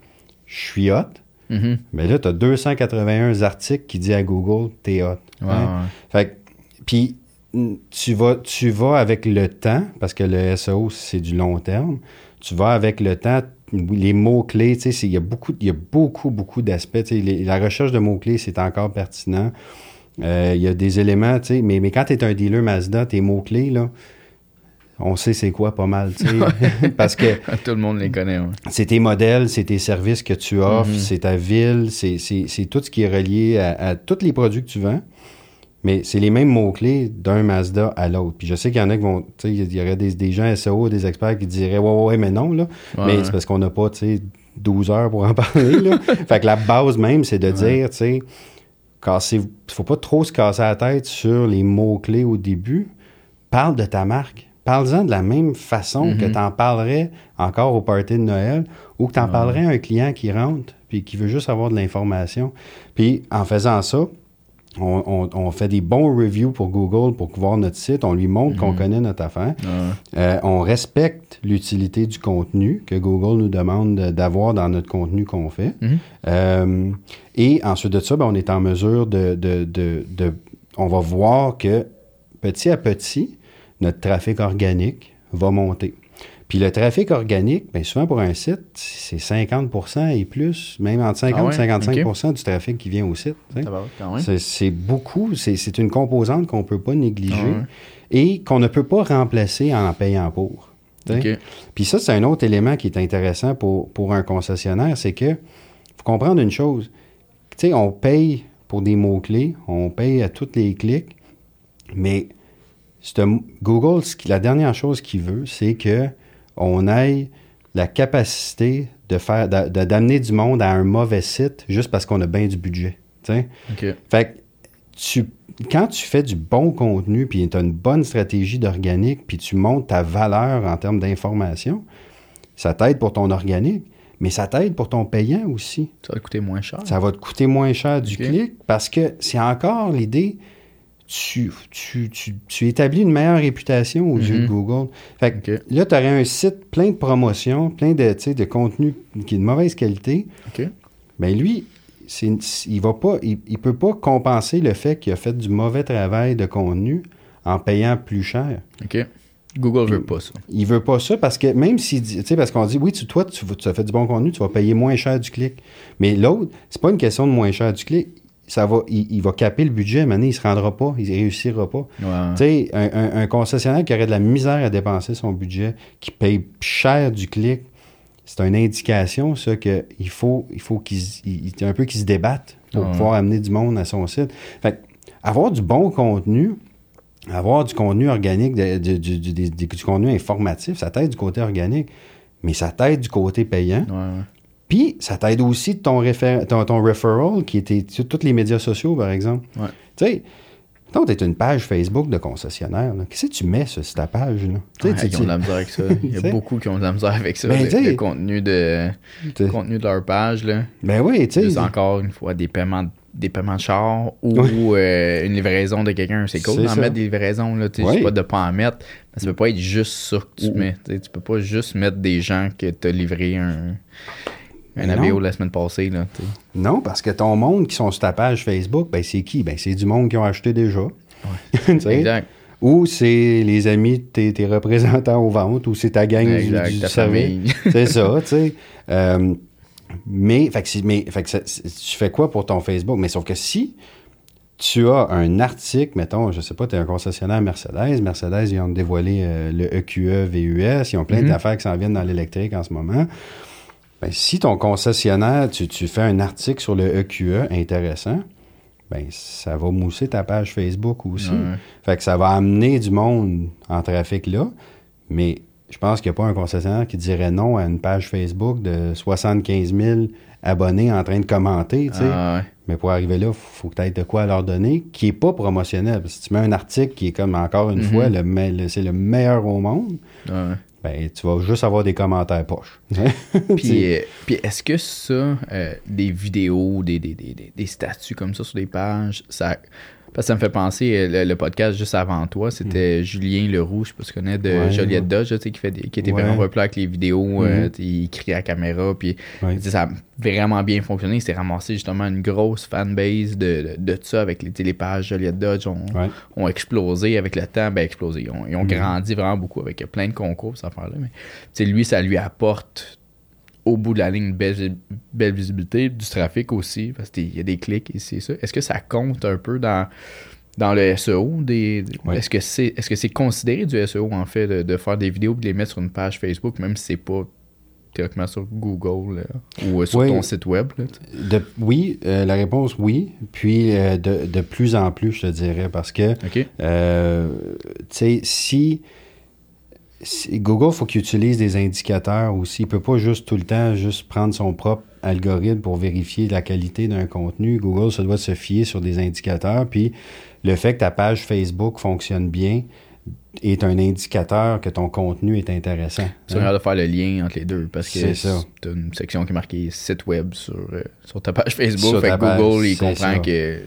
je suis hot.
Mhm.
Mais là, tu as 281 articles qui disent à Google, t'es hot.
Ouais,
Hein?
ouais.
Fait puis tu vas, tu vas avec le temps, parce que le SEO, c'est du long terme. Tu vas avec le temps, les mots-clés, tu sais, c'est- il y a beaucoup, il y a beaucoup, beaucoup d'aspects. tu sais, les- La recherche de mots-clés, c'est encore pertinent. Euh, il y a des éléments, tu sais, mais, mais quand tu es un dealer Mazda, tes mots-clés, là, on sait c'est quoi pas mal, tu sais. parce que
Tout le monde les connaît. ouais.
c'est tes modèles, c'est tes services que tu offres,
Mhm.
c'est ta ville, c'est tout ce qui est relié à, à tous les produits que tu vends. Mais c'est les mêmes mots-clés d'un Mazda à l'autre. Puis je sais qu'il y en a qui vont. Tu sais, il y aurait des, des gens SEO, des experts qui diraient Ouais, ouais, mais non, là.
Ouais,
mais
ouais.
c'est parce qu'on n'a pas, tu sais, 12 heures pour en parler, là. fait que la base même, c'est de dire, tu sais, casser. faut pas trop se casser la tête sur les mots-clés au début. Parle de ta marque. Parle-en de la même façon que
Mhm.
tu en parlerais encore au party de Noël ou que tu en
Ouais.
parlerais à un client qui rentre puis qui veut juste avoir de l'information. Puis en faisant ça, on, on- on fait des bons reviews pour Google pour voir notre site. On lui montre qu'on
Mhm.
connaît notre affaire.
Ouais.
Euh, on respecte l'utilité du contenu que Google nous demande de- d'avoir dans notre contenu qu'on fait.
Mhm.
Euh, et ensuite de ça, ben, on est en mesure de, de- de- de- On va voir que petit à petit, notre trafic organique va monter. Puis le trafic organique, bien souvent pour un site, c'est 50% et plus, même entre 50
Ah ouais?
et 55 du trafic qui vient au site. tu sais.
Ça va quand même.
C'est- beaucoup, c'est c'est une composante qu'on ne peut pas négliger
Ah
et qu'on ne peut pas remplacer en payant pour. tu sais.
OK.
Puis ça, c'est un autre élément qui est intéressant pour, pour un concessionnaire, c'est que faut comprendre une chose. Tu sais, on paye pour des mots-clés, on paye à tous les clics, mais c'est un- Google, la dernière chose qu'il veut, c'est que on ait la capacité de faire d'amener du monde à un mauvais site juste parce qu'on a bien du budget. Fait que tu, quand tu fais du bon contenu, puis tu as une bonne stratégie d'organique, puis tu montes ta valeur en termes d'information, ça t'aide pour ton organique, mais ça t'aide pour ton payant aussi.
Ça va te coûter moins cher.
Ça va te coûter moins cher du clic parce que c'est encore l'idée, tu, tu, tu, tu établis une meilleure réputation aux yeux de
Mhm.
Google. Fait que là, tu aurais un site plein de promotions, plein de, de contenu qui est de mauvaise qualité.
OK.
Ben lui, il va pas, il, il peut pas compenser le fait qu'il a fait du mauvais travail de contenu en payant plus cher.
OK. Google veut pas ça.
Il veut pas ça parce que même dit, tu sais, parce qu'on dit, oui, tu, toi, tu, tu as fait du bon contenu, tu vas payer moins cher du clic. Mais l'autre, c'est pas une question de moins cher du clic. Ça va, il, il va caper le budget, mais il se rendra pas, il réussira pas.
Ouais.
Tu sais, un, un- un concessionnaire qui aurait de la misère à dépenser son budget, qui paye cher du clic, c'est une indication, ça, qu'il faut, il faut qu'il il- un peu qu'il se débatte pour
Ouais.
pouvoir amener du monde à son site. Fait avoir du bon contenu, avoir du contenu organique, de- de- du, contenu informatif, ça t'aide du côté organique, mais ça t'aide du côté payant.
Ouais.
Puis, ça t'aide aussi de ton, réfé- ton, ton referral qui était sur tous les médias sociaux, par exemple.
Ouais.
Tu sais, mettons, t'es une page Facebook de concessionnaire. Qu'est-ce que tu mets sur ta page? Là? Tu
Ouais,
tu-
ils ont de la misère avec ça. Il y
Tu
a beaucoup qui ont de la misère avec ça.
Ben,
le,
tu
contenu de
tu-
le contenu de leur page, là.
Ben oui, tu sais.
encore une fois des paiements des paiements de char ou euh, une livraison de quelqu'un. C'est cool d'en mettre des livraisons. Là, tu sais,
Oui.
pas de pas en mettre. Mais ça peut pas être juste ça que tu mets. Tu tu peux pas juste mettre des gens que t'as livré un, un ABO la semaine passée. Là.
Non, parce que ton monde qui sont sur ta page Facebook, ben c'est qui? Ben c'est du monde qui ont acheté déjà.
Exact.
Ou c'est les amis de tes, tes représentants aux ventes, ou c'est ta gang
Exact,
du,
ta
service.
famille.
C'est ça, tu sais. Euh, mais, fait que, c'est- mais fait que ça- c'est- tu fais quoi pour ton Facebook? Mais sauf que si tu as un article, mettons, je sais pas, tu es un concessionnaire Mercedes, Mercedes, ils ont dévoilé euh, le EQE VUS, ils ont plein
Mhm.
d'affaires qui s'en viennent dans l'électrique en ce moment. Ben, si ton concessionnaire, tu, tu fais un article sur le EQE intéressant, ben, ça va mousser ta page Facebook aussi. Fait que ça va amener du monde en trafic là, mais je pense qu'il n'y a pas un concessionnaire qui dirait non à une page Facebook de 75 000 abonnés en train de commenter, tu sais.
Ah, ouais.
Mais pour arriver là, il faut aies de quoi leur donner qui n'est pas promotionnel. Si tu mets un article qui est comme, encore une
Mhm.
fois, le, c'est le meilleur au monde,
Ouais.
Ben, tu vas juste avoir des commentaires poches.
Puis, euh, puis est-ce que ça, euh, des vidéos, des, des, des, des- des statuts comme ça sur des pages, ça. Parce que ça me fait penser, euh, le, le podcast juste avant toi, c'était Julien Leroux, je sais pas si tu connais, de.
Ouais,
Joliette
ouais.
Dodge, tu sais, qui, fait des- qui était
Ouais.
vraiment populaire avec les vidéos, euh, tu sais, il crie à la caméra, puis ça a vraiment bien fonctionné. Il s'est ramassé justement une grosse fanbase de, de, de ça avec les, tu sais, les pages Joliette Dodge ont, ont explosé avec le temps, ben explosé. Ils ont, ils ont
Mhm.
grandi vraiment beaucoup avec plein de concours, cette affaire-là. Mais tu sais, lui, ça lui apporte au bout de la ligne belle, belle visibilité, du trafic aussi, parce qu'il y a des clics et c'est ça. Est-ce que ça compte un peu dans, dans le SEO? Des,
Ouais.
Est-ce que c'est est -ce c'est considéré du SEO, en fait, de, de faire des vidéos et de les mettre sur une page Facebook, même si c'est pas théoriquement sur Google là, ou euh, sur ton site web? là?
De- oui, euh, la réponse oui. Puis euh, de, de plus en plus, je te dirais, parce que, tu sais, si- Google, faut qu'il utilise des indicateurs aussi. Il peut pas juste tout le temps juste prendre son propre algorithme pour vérifier la qualité d'un contenu. Google se doit se fier sur des indicateurs. Puis le fait que ta page Facebook fonctionne bien est un indicateur que ton contenu est intéressant.
Tu
Hein?
de faire le lien entre les deux parce que
C'est ça.
tu as une section qui est marquée site web sur, euh, sur ta page Facebook.
Sur
fait
ta
que Google,
page,
il
c'est
comprend
ça.
que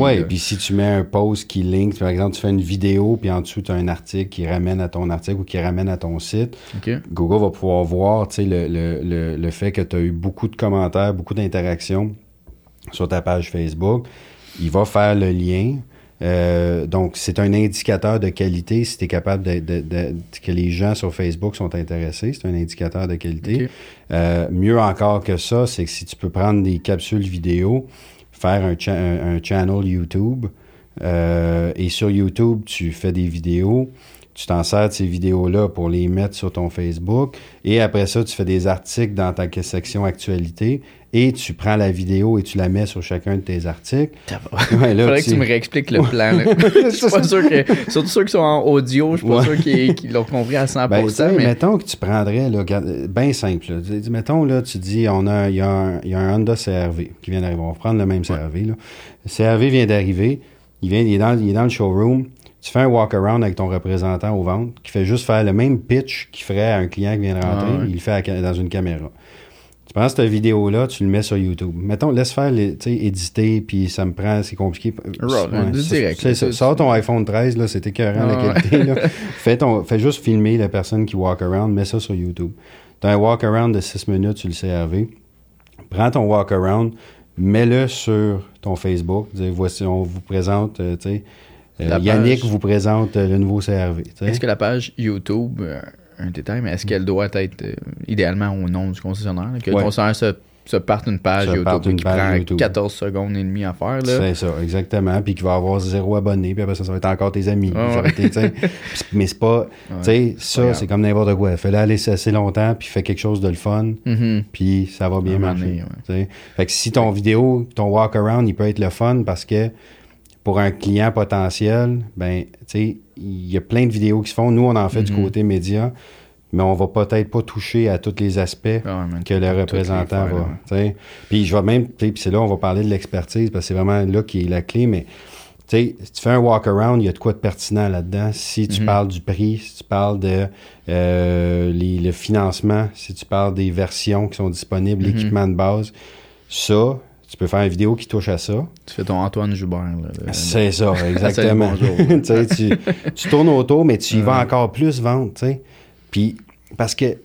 Oui, puis si tu mets un post qui link, par exemple, tu fais une vidéo, puis en dessous, tu as un article qui ramène à ton article ou qui ramène à ton site. Google va pouvoir voir le, le, le, le fait que tu as eu beaucoup de commentaires, beaucoup d'interactions sur ta page Facebook. Il va faire le lien. Euh, donc, c'est un indicateur de qualité si tu es capable de, de- de- que les gens sur Facebook sont intéressés. C'est un indicateur de qualité. Euh, mieux encore que ça, c'est que si tu peux prendre des capsules vidéo, faire un, cha- un, un channel YouTube, euh, et sur YouTube, tu fais des vidéos, tu t'en sers de ces vidéos-là pour les mettre sur ton Facebook, et après ça, tu fais des articles dans ta section actualité, et tu prends la vidéo et tu la mets sur chacun de tes articles.
Ça va.
Ouais, là,
Faudrait que
tu-
me réexpliques le plan. Je suis pas sûr que. Surtout ceux qui sont en audio, je suis pas
Ouais.
sûr qu'ils l'ont compris à 100%.
Ben,
mais...
mettons que tu prendrais, là, bien simple. là. Mettons, là, tu dis, on a, il y, a un- il y a un Honda CRV qui vient d'arriver. On va prendre le même CRV. Là. Le CRV vient d'arriver. Il, vient, il, est dans, il est dans le showroom. Tu fais un walk-around avec ton représentant aux ventes qui fait juste faire le même pitch qu'il ferait à un client qui vient de rentrer.
Ah ouais.
Il le fait à dans une caméra. Tu prends cette vidéo-là, tu le mets sur YouTube. Mettons, laisse faire, les, tu sais, éditer, puis ça me prend, c'est compliqué. Ouais,
direct,
Sors ton iPhone 13, là, c'est écœurant la
Ah ouais.
qualité. là. fais, ton, fais juste filmer la personne qui walk around, mets ça sur YouTube. Tu as un walk around de 6 minutes sur le CRV. Prends ton walk around, mets-le sur ton Facebook. Dis, voici, on vous présente, euh, tu sais, euh,
La
Yannick
page.
vous présente euh, le nouveau CRV.
Est-ce que la page YouTube, euh, un détail, mais est-ce qu'elle doit être euh, idéalement au nom du concessionnaire? là, que le
Ouais.
concessionnaire se, se parte une page
Se
YouTube
une
qui
page
prend
YouTube.
14 secondes et demie à faire.
C'est ça, exactement. Puis qu'il va avoir zéro abonné, puis après ça, ça va être encore tes amis.
Ouais.
mais c'est pas. Tu sais, ça, c'est comme n'importe quoi. Fais-le aller assez longtemps, puis fais quelque chose de le fun,
Mhm.
puis ça va bien marcher.
donné, ouais.
Fait que si ton vidéo, ton walk-around, il peut être le fun parce que pour un client potentiel, ben, tu sais, il y a plein de vidéos qui se font. Nous, on en fait du
Mhm.
côté média, mais on va peut-être pas toucher à tous les aspects
Ah
que le représentant va. Puis je vais même, c'est là on va parler de l'expertise parce que c'est vraiment là qui est la clé, mais tu sais, si tu fais un walk-around, il y a de quoi de pertinent là-dedans. Si tu
Mhm.
parles du prix, si tu parles de euh, les- le financement, si tu parles des versions qui sont disponibles,
Mhm.
l'équipement de base, ça, tu peux faire une vidéo qui touche à ça.
Tu fais ton Antoine Joubert. Là, le-
C'est ça, exactement. Tu tournes autour, mais tu y vas encore plus vendre. Puis, parce que,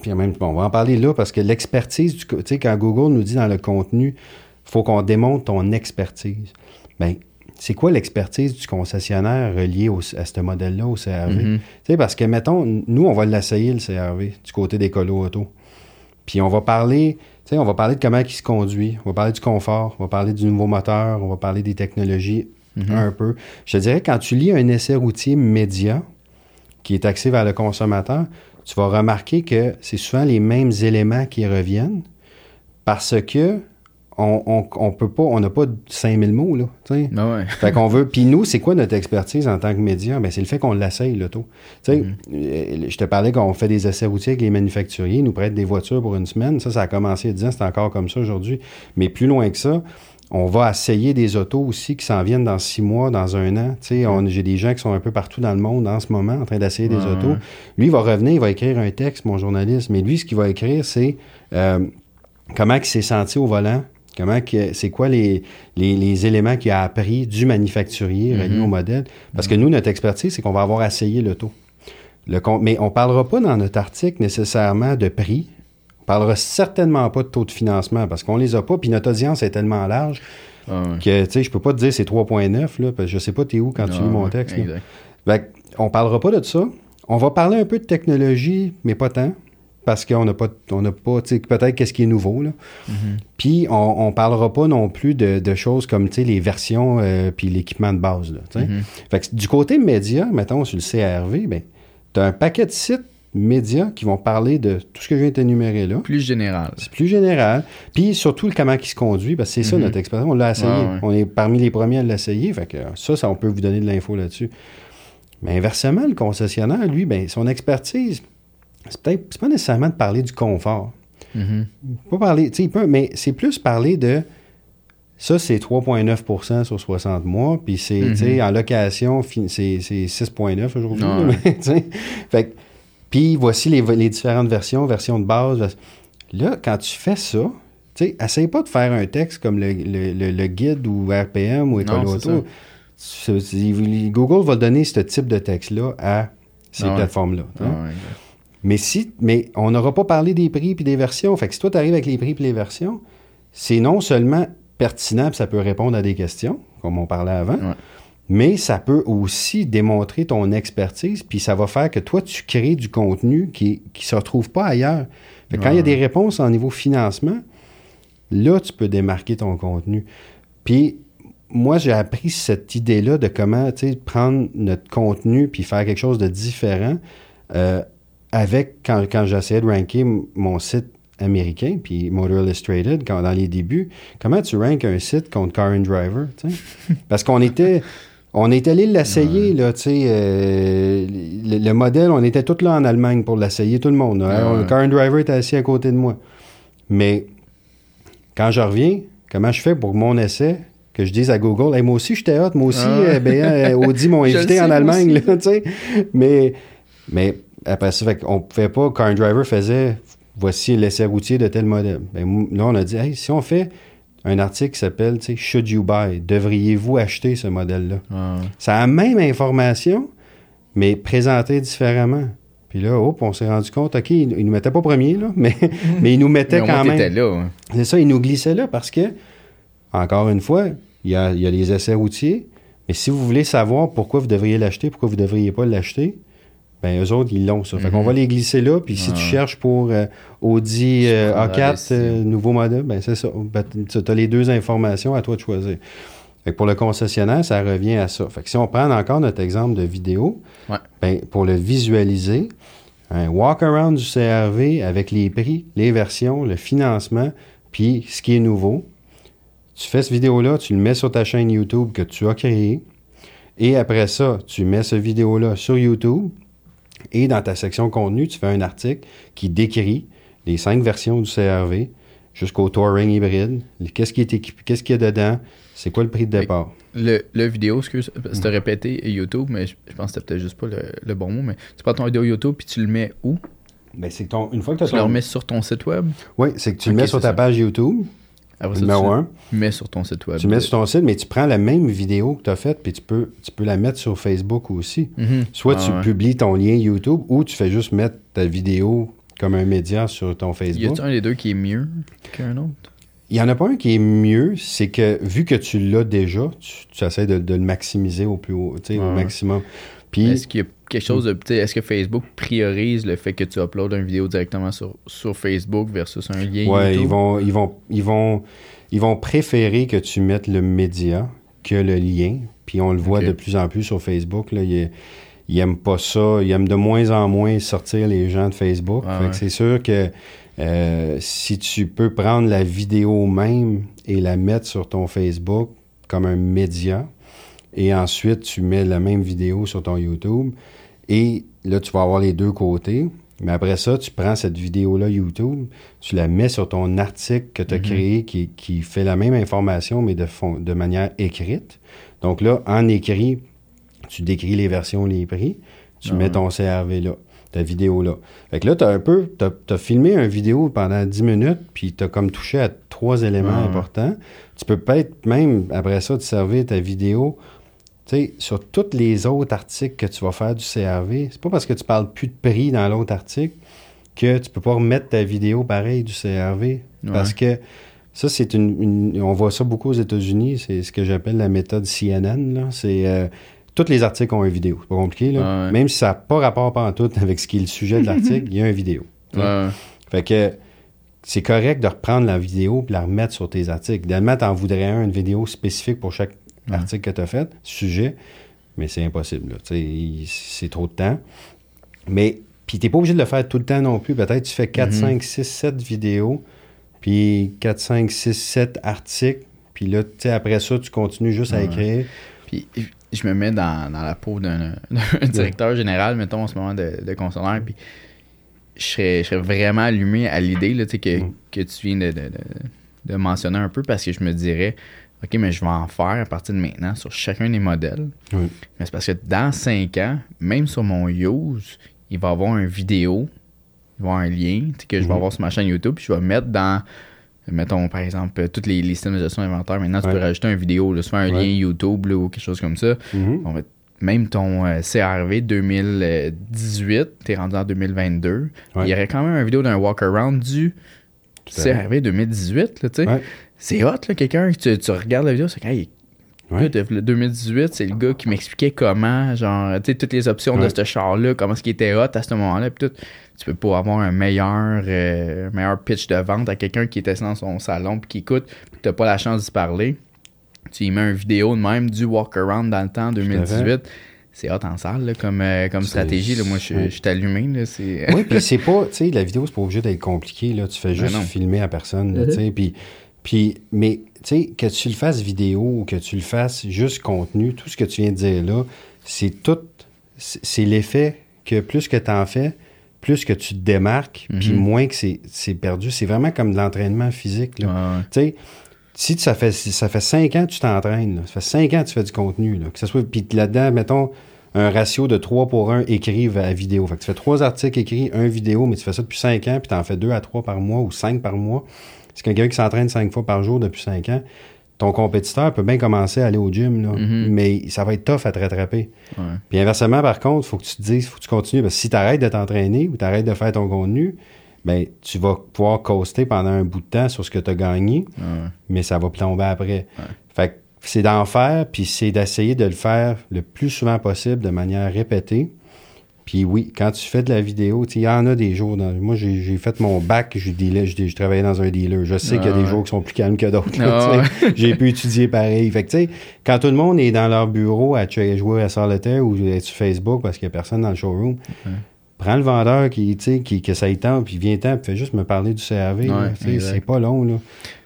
puis même, bon, on va en parler là, parce que l'expertise, tu sais, quand Google nous dit dans le contenu, faut qu'on démontre ton expertise. Ben, c'est quoi l'expertise du concessionnaire relié au- à ce modèle-là, au CRV? Tu sais, parce que, mettons, nous, on va l'essayer, le CRV, du côté des colos auto. Puis on va parler, on va parler de comment il se conduit, on va parler du confort, on va parler du nouveau moteur, on va parler des technologies
Mhm.
un peu. Je te dirais, quand tu lis un essai routier média qui est axé vers le consommateur, tu vas remarquer que c'est souvent les mêmes éléments qui reviennent parce que on, on, on peut pas, on n'a pas 5000 mots, là, tu.
Ah ouais.
Fait qu'on veut. Puis nous, c'est quoi notre expertise en tant que média? Ben, c'est le fait qu'on l'essaye, l'auto. Tu sais, euh, je te parlais qu'on fait des essais routiers avec les manufacturiers, ils nous prêtent des voitures pour une semaine. Ça, ça a commencé il y a 10 ans, c'est encore comme ça aujourd'hui. Mais plus loin que ça, On va essayer des autos aussi qui s'en viennent dans six mois, dans un an. On- j'ai des gens qui sont un peu partout dans le monde en ce moment en train d'essayer des autos. Lui, il va revenir, il va écrire un texte, mon journaliste. Mais lui, ce qu'il va écrire, c'est euh, comment il s'est senti au volant, comment que- c'est quoi les, les, les éléments qu'il a appris du manufacturier
Mhm.
au modèle? Parce que nous, notre expertise, c'est qu'on va avoir essayé. Le con- mais on ne parlera pas dans notre article nécessairement de prix. On parlera certainement pas de taux de financement parce qu'on les a pas. Puis notre audience est tellement large
Ah, ouais.
que, tu sais, je peux pas te dire c'est 3.9, là, parce que je sais pas t'es où quand tu
Ah,
lis mon
ouais,
texte. on parlera pas de ça. On va parler un peu de technologie, mais pas tant. Parce qu'on n'a pas, on n'a pas, peut-être qu'est-ce qui est nouveau, là.
Mhm.
Puis, on, on parlera pas non plus de, de choses comme, tu sais, les versions euh, puis l'équipement de base, là.
Mhm.
Fait que du côté média, mettons, sur le CRV, ben, tu as un paquet de sites médias qui vont parler de tout ce que je viens de t'énumérer là.
Plus général.
C'est plus général. Puis surtout le comment il se conduit, parce que c'est ça
Mhm.
notre expérience. On l'a essayé.
Ouais.
On est parmi les premiers à l'essayer. Fait que ça, ça, on peut vous donner de l'info là-dessus. Mais inversement, le concessionnaire, lui, ben, son expertise, c'est peut-être c'est pas nécessairement de parler du confort.
Mhm.
Pas parler, tu sais, peut- mais c'est plus parler de ça, c'est 3,9% sur 60 mois, puis c'est, tu sais,
Mhm.
en location, c'est c'est 6,9 aujourd'hui.
Ouais.
tu sais, fait que- puis voici les, les différentes versions, version de base. Là, quand tu fais ça, tu sais, essaye pas de faire un texte comme le, le- le- le guide ou RPM ou École
Non,
Auto. Google va donner ce type de texte-là à ces
Ah ouais.
plateformes-là. sais.
Ah, ouais.
Mais si, mais on n'aura pas parlé des prix puis des versions. Fait que si toi, tu arrives avec les prix puis les versions, c'est non seulement pertinent puis ça peut répondre à des questions, comme on parlait avant,
Ouais.
mais ça peut aussi démontrer ton expertise puis ça va faire que toi, tu crées du contenu qui ne se retrouve pas ailleurs. Fait que quand il y a des réponses en niveau financement, là, tu peux démarquer ton contenu. Puis moi, j'ai appris cette idée-là de comment prendre notre contenu puis faire quelque chose de différent euh, avec quand, quand j'essayais de ranker mon site américain, puis Motor Illustrated, quand, dans les débuts, comment tu ranks un site contre Car and Driver? Parce qu'on était... On est allé l'essayer, là, tu sais, euh, le, le modèle, on était tous là en Allemagne pour l'essayer, tout le monde.
Ouais.
Car and Driver était assis à côté de moi. Mais quand je reviens, comment je fais pour mon essai, que je dise à Google, Hey, moi aussi j'étais hot, moi aussi,
Ah
euh, ben, euh, Audi m'ont invité en Allemagne,
aussi.
là, tu sais? Mais, mais après ça, fait qu'on pouvait pas, Car and Driver faisait, voici l'essai routier de tel modèle. Ben, là, on a dit, hey, si on fait un article qui s'appelle, tu sais, Should you buy? Devriez-vous acheter ce modèle-là?
Ah.
Ça a la même information, mais présentée différemment. Puis là, hop, on s'est rendu compte, OK, il, il nous mettait pas premier, là, mais, mais il nous
Mais au
quand même.
là.
C'est ça, il nous glissait là parce que, encore une fois, il y a, il y a les essais routiers, mais si vous voulez savoir pourquoi vous devriez l'acheter, pourquoi vous ne devriez pas l'acheter, ben eux autres, ils l'ont, ça. Fait qu'on
Mhm.
va les glisser là, puis si tu cherches pour euh, Audi euh,
Tu prendras la
A4,
décision.
euh, nouveau modèle, ben c'est ça. Ben, tu as les deux informations, à toi de choisir. Fait que pour le concessionnaire, ça revient à ça. Fait que si on prend encore notre exemple de vidéo,
Ouais.
ben, pour le visualiser, un walk-around du CRV avec les prix, les versions, le financement, puis ce qui est nouveau. Tu fais cette vidéo-là, tu le mets sur ta chaîne YouTube que tu as créée. Et après ça, tu mets cette vidéo-là sur YouTube. Et dans ta section contenu, tu fais un article qui décrit les cinq versions du CRV jusqu'au touring hybride. Qu'est-ce qui est équipé, qu'est-ce qu'il y a dedans, c'est quoi le prix de départ?
Le, le vidéo, excuse, c'était répété YouTube, mais je, je pense que c'était peut-être juste pas le, le bon mot, mais tu prends ton vidéo YouTube puis tu le mets où?
Ben, c'est ton, une fois que tu
Tu le remets sur ton site web?
Oui, c'est que tu le mets sur ta
ça.
page YouTube,
Après ça,
numéro
tu
un.
le mets sur ton site web.
Tu mets sur ton site, mais tu prends la même vidéo que tu as faite, puis tu peux, tu peux la mettre sur Facebook aussi.
Mhm.
Soit
Ah,
tu
ouais.
publies ton lien YouTube ou tu fais juste mettre ta vidéo comme un média sur ton
Y
Facebook.
a-tu un des deux qui est mieux qu'un autre?
Il n'y en a pas un qui est mieux, c'est que vu que tu l'as déjà, tu, tu essaies de, de le maximiser au plus haut, au maximum. Puis,
Est-ce qu'il y a quelque chose de. Est-ce que Facebook priorise le fait que tu uploades une vidéo directement sur, sur Facebook versus un lien
ouais,
YouTube?
ils vont, ils vont, ils vont, ils vont préférer que tu mettes le média que le lien. Puis on le voit de plus en plus sur Facebook. Là, ils, ils aiment pas ça. Ils aiment de moins en moins sortir les gens de Facebook.
Ah
Fait que
ouais.
c'est sûr que euh, si tu peux prendre la vidéo même et la mettre sur ton Facebook comme un média, et ensuite tu mets la même vidéo sur ton YouTube, et là tu vas avoir les deux côtés, Mais après ça, tu prends cette vidéo-là YouTube, tu la mets sur ton article que tu as
Mhm.
créé qui, qui fait la même information, mais de, fond- de manière écrite. Donc là, en écrit, tu décris les versions, les prix, tu
Ah
mets ton CRV là, ta vidéo là. Fait que là, tu as un peu, tu as, filmé une vidéo pendant 10 minutes, puis tu as comme touché à trois éléments
Ah
importants. Tu peux peut-être même, après ça, te servir ta vidéo tu sais, sur tous les autres articles que tu vas faire du CRV, c'est pas parce que tu parles plus de prix dans l'autre article que tu peux pas remettre ta vidéo pareil du CRV. Parce que ça, c'est une, une- On voit ça beaucoup aux États-Unis, c'est ce que j'appelle la méthode CNN. C'est. euh, tous les articles ont une vidéo. C'est pas compliqué, là.
Ah ouais.
Même si ça n'a pas rapport pas en tout avec ce qui est le sujet de l'article, il y a une vidéo.
Ouais.
Fait que c'est correct de reprendre la vidéo et la remettre sur tes articles. Idéalement, tu en voudrais un, une vidéo spécifique pour chaque
Ouais.
article que tu as fait, sujet, mais c'est impossible. C'est trop de temps. Mais, puis tu n'es pas obligé de le faire tout le temps non plus. Peut-être tu fais 4,
Mhm.
5, 6, 7 vidéos, puis 4, 5, 6, 7 articles, puis là, tu sais, après ça, tu continues juste à écrire.
Puis je me mets dans, dans la peau d'un directeur général, mettons, en ce moment de, de puis je serais, je serais vraiment allumé à l'idée là, tu sais, que,
Mm.
que tu viens de, de- de- de mentionner un peu parce que je me dirais, OK, mais je vais en faire à partir de maintenant sur chacun des modèles.
Oui.
Mais c'est parce que dans 5 ans, même sur mon use, il va y avoir une vidéo, il va y avoir un lien que je vais
Mhm.
avoir sur ma chaîne YouTube, puis je vais mettre dans, mettons par exemple, euh, tous les, les systèmes de gestion d'inventaire. Maintenant, tu
Ouais.
peux rajouter une vidéo, là, soit un
Ouais.
lien YouTube là, ou quelque chose comme ça.
Mhm.
On va- même ton euh, CRV 2018, t'es rendu en 2022,
Ouais.
il y aurait quand même une vidéo d'un walk-around du
Tout à fait.
CRV 2018, là, tu sais.
Ouais.
C'est hot, là, quelqu'un, tu, tu regardes la vidéo, c'est
Ouais.
écoute, le 2018, c'est le gars qui m'expliquait comment, genre, tu sais, toutes les options de
Ouais.
ce char-là, comment ce qui était hot à ce moment-là, puis tout. Tu peux pas avoir un meilleur, euh, meilleur pitch de vente à quelqu'un qui était dans son salon puis qui écoute, puis t'as pas la chance d'y parler. Tu y mets une vidéo de même du walk-around dans le temps, 2018. C'est hot en salle, là, comme, euh, comme stratégie. Là. Moi, je
ouais.
suis allumé. Là, c'est...
Oui, puis c'est pas, tu sais, la vidéo, c'est pas obligé d'être compliqué, là. Tu fais juste
Ben non.
filmer à personne, là,
Mhm.
tu sais. Puis, puis, mais, tu sais, que tu le fasses vidéo ou que tu le fasses juste contenu, tout ce que tu viens de dire là, c'est tout, c'est l'effet que plus que tu en fais, plus que tu te démarques, puis
Mhm.
moins que c'est perdu. C'est vraiment comme de l'entraînement physique, là.
Ouais,
Tu sais, si ça fait, ça fait cinq ans que tu t'entraînes, ça fait cinq ans que tu fais du contenu, là, que ça soit, puis là-dedans, mettons, un ratio de 3 pour 1 écrit à vidéo. Fait que tu fais trois articles écrits, un vidéo, mais tu fais ça depuis cinq ans, puis tu en fais deux à trois par mois ou cinq par mois. C'est quelqu'un qui s'entraîne cinq fois par jour depuis cinq ans. Ton compétiteur peut bien commencer à aller au gym, là,
Mhm.
mais ça va être tough à te rattraper.
ouais.
Puis inversement, par contre, il faut que tu te dises, faut que tu continues. Parce que si tu arrêtes de t'entraîner ou tu arrêtes de faire ton contenu, ben, tu vas pouvoir coaster pendant un bout de temps sur ce que tu as gagné,
Ouais.
mais ça va tomber après. Fait que c'est d'en faire, puis c'est d'essayer de le faire le plus souvent possible de manière répétée. Puis oui, quand tu fais de la vidéo, il y en a des jours. Dans, moi, j'ai fait mon bac, j'ai dealé- j'ai j'ai travaillé dans un dealer. Je sais qu'il y a
Ah
des
ouais.
jours qui sont plus calmes que d'autres.
Ah.
J'ai pu étudier pareil. Fait que, quand tout le monde est dans leur bureau à jouer à solitaire ou être sur Facebook parce qu'il n'y a personne dans le showroom, prends le vendeur qui, qui, que ça y tente, puis viens-ten, puis fais juste me parler du CRV.
Ouais,
c'est pas long, là.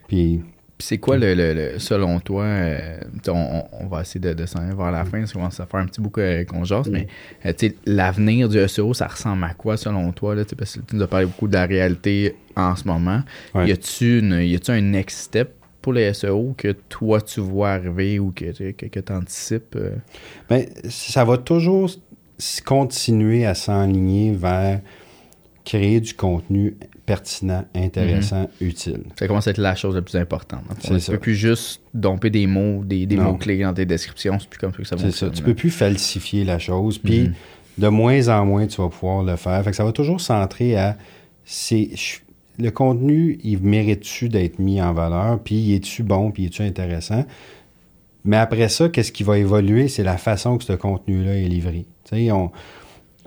Puis
c'est quoi, le, le- le- selon toi, euh, on, va essayer de, de s'en aller vers la fin, parce qu'on commence à faire un petit bout que- qu'on jase, mais euh, l'avenir du SEO, ça ressemble à quoi selon toi? Là, parce que tu nous as parlé beaucoup de la réalité en ce moment.
Ouais.
Y a-tu un next step pour les SEO que toi tu vois arriver ou que, que, que tu anticipes?
Ben, ça va toujours continuer à s'enligner vers créer du contenu pertinent, intéressant, utile.
Ça commence à être la chose la plus importante. Tu
ça.
peux plus juste domper des mots, des, mots-clés dans tes descriptions, c'est plus comme ça que ça
C'est ça.
fonctionne.
Tu peux plus falsifier la chose. Puis,
Mhm.
de moins en moins, tu vas pouvoir le faire. Fait que ça va toujours centrer à le contenu, il mérite-tu d'être mis en valeur, puis il est-tu bon, puis il est-tu intéressant? Mais après ça, qu'est-ce qui va évoluer, c'est la façon que ce contenu-là est livré. Tu sais, on,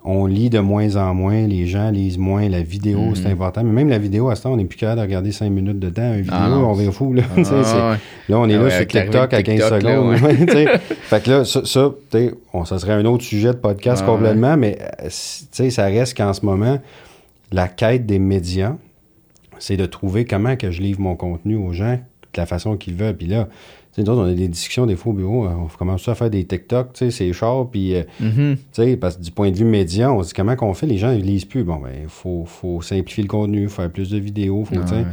on lit de moins en moins, les gens lisent moins, la vidéo,
Mhm.
c'est important. Mais même la vidéo, à ce temps, on n'est plus capable de regarder cinq minutes de temps. Une vidéo,
Ah non.
on vient fou. Là,
Ah, ouais.
là on est
Ah
là
ouais,
sur TikTok à 15
TikTok, là,
secondes.
Ouais,
fait que là, ça, ça, on, serait un autre sujet de podcast complètement, mais euh, ça reste qu'en ce moment, la quête des médias, c'est de trouver comment que je livre mon contenu aux gens de la façon qu'ils veulent. Puis là, sais, nous autres, on a des discussions des fois au bureau, on commence à faire des TikTok, tu sais, c'est chaud, puis, euh,
Mhm.
tu sais, parce que du point de vue média, on se dit comment qu'on fait, les gens, ils lisent plus. Bon, ben, il faut, faut simplifier le contenu, faire plus de vidéos, faut,
Ah, ouais.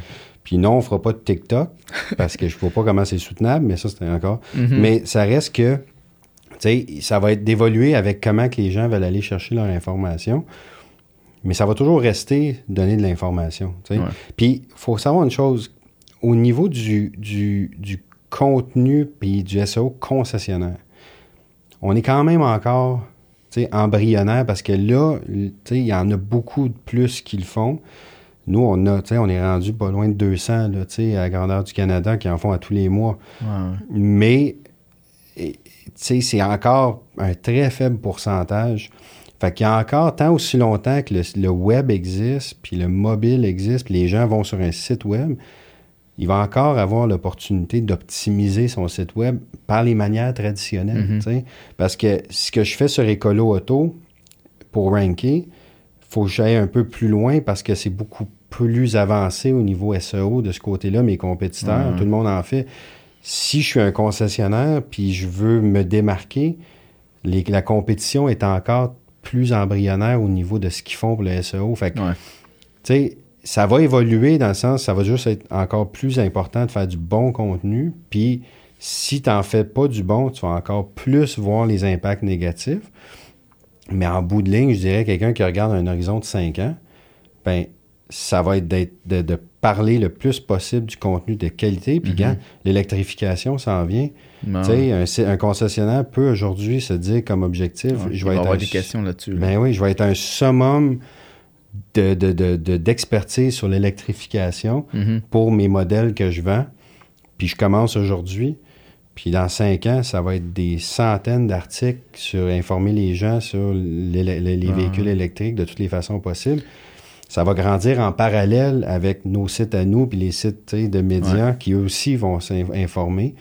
Puis non, on fera pas de TikTok, parce que je vois pas comment c'est soutenable, mais ça, c'est encore.
Mhm.
Mais ça reste que, tu sais, ça va être d'évoluer avec comment que les gens veulent aller chercher leur information. Mais ça va toujours rester donner de l'information. tu sais.
Ouais.
Puis, il faut savoir une chose. Au niveau du, du, du contenu puis du SEO concessionnaire, on est quand même encore embryonnaire parce que là, il y en a beaucoup de plus qui le font. Nous, on a, on est rendu pas loin de 200 là, tu sais, à la grandeur du Canada qui en font à tous les mois.
Ouais.
Mais, c'est encore un très faible pourcentage. Fait qu'il y a encore tant aussi longtemps que le, le web existe, puis le mobile existe, puis les gens vont sur un site web, il va encore avoir l'opportunité d'optimiser son site web par les manières traditionnelles.
Mhm.
Parce que ce que je fais sur Écolo Auto, pour ranker, faut que j'aille un peu plus loin parce que c'est beaucoup plus avancé au niveau SEO de ce côté-là, mes compétiteurs,
Ouais.
tout le monde en fait. Si je suis un concessionnaire puis je veux me démarquer, les- la compétition est encore plus embryonnaire au niveau de ce qu'ils font pour le SEO. Fait que,
Ouais.
tu sais, ça va évoluer dans le sens, ça va juste être encore plus important de faire du bon contenu. Puis, si tu n'en fais pas du bon, tu vas encore plus voir les impacts négatifs. Mais en bout de ligne, je dirais quelqu'un qui regarde un horizon de 5 ans, ben ça va être de, de parler le plus possible du contenu de qualité. Puis,
Mhm.
gars, l'électrification s'en vient. Sais, un, si- un concessionnaire peut aujourd'hui se dire comme objectif,
Ouais,
je
il
vais
va
être
avoir
un
des questions là-dessus. là.
ben oui, je vais être un summum de, de- de- de- d'expertise sur l'électrification
Mhm.
pour mes modèles que je vends. Puis je commence aujourd'hui. Puis dans cinq ans, ça va être des centaines d'articles sur informer les gens sur les, les- les
Ah.
véhicules électriques de toutes les façons possibles. Ça va grandir en parallèle avec nos sites à nous puis les sites de médias qui eux aussi vont s'informer.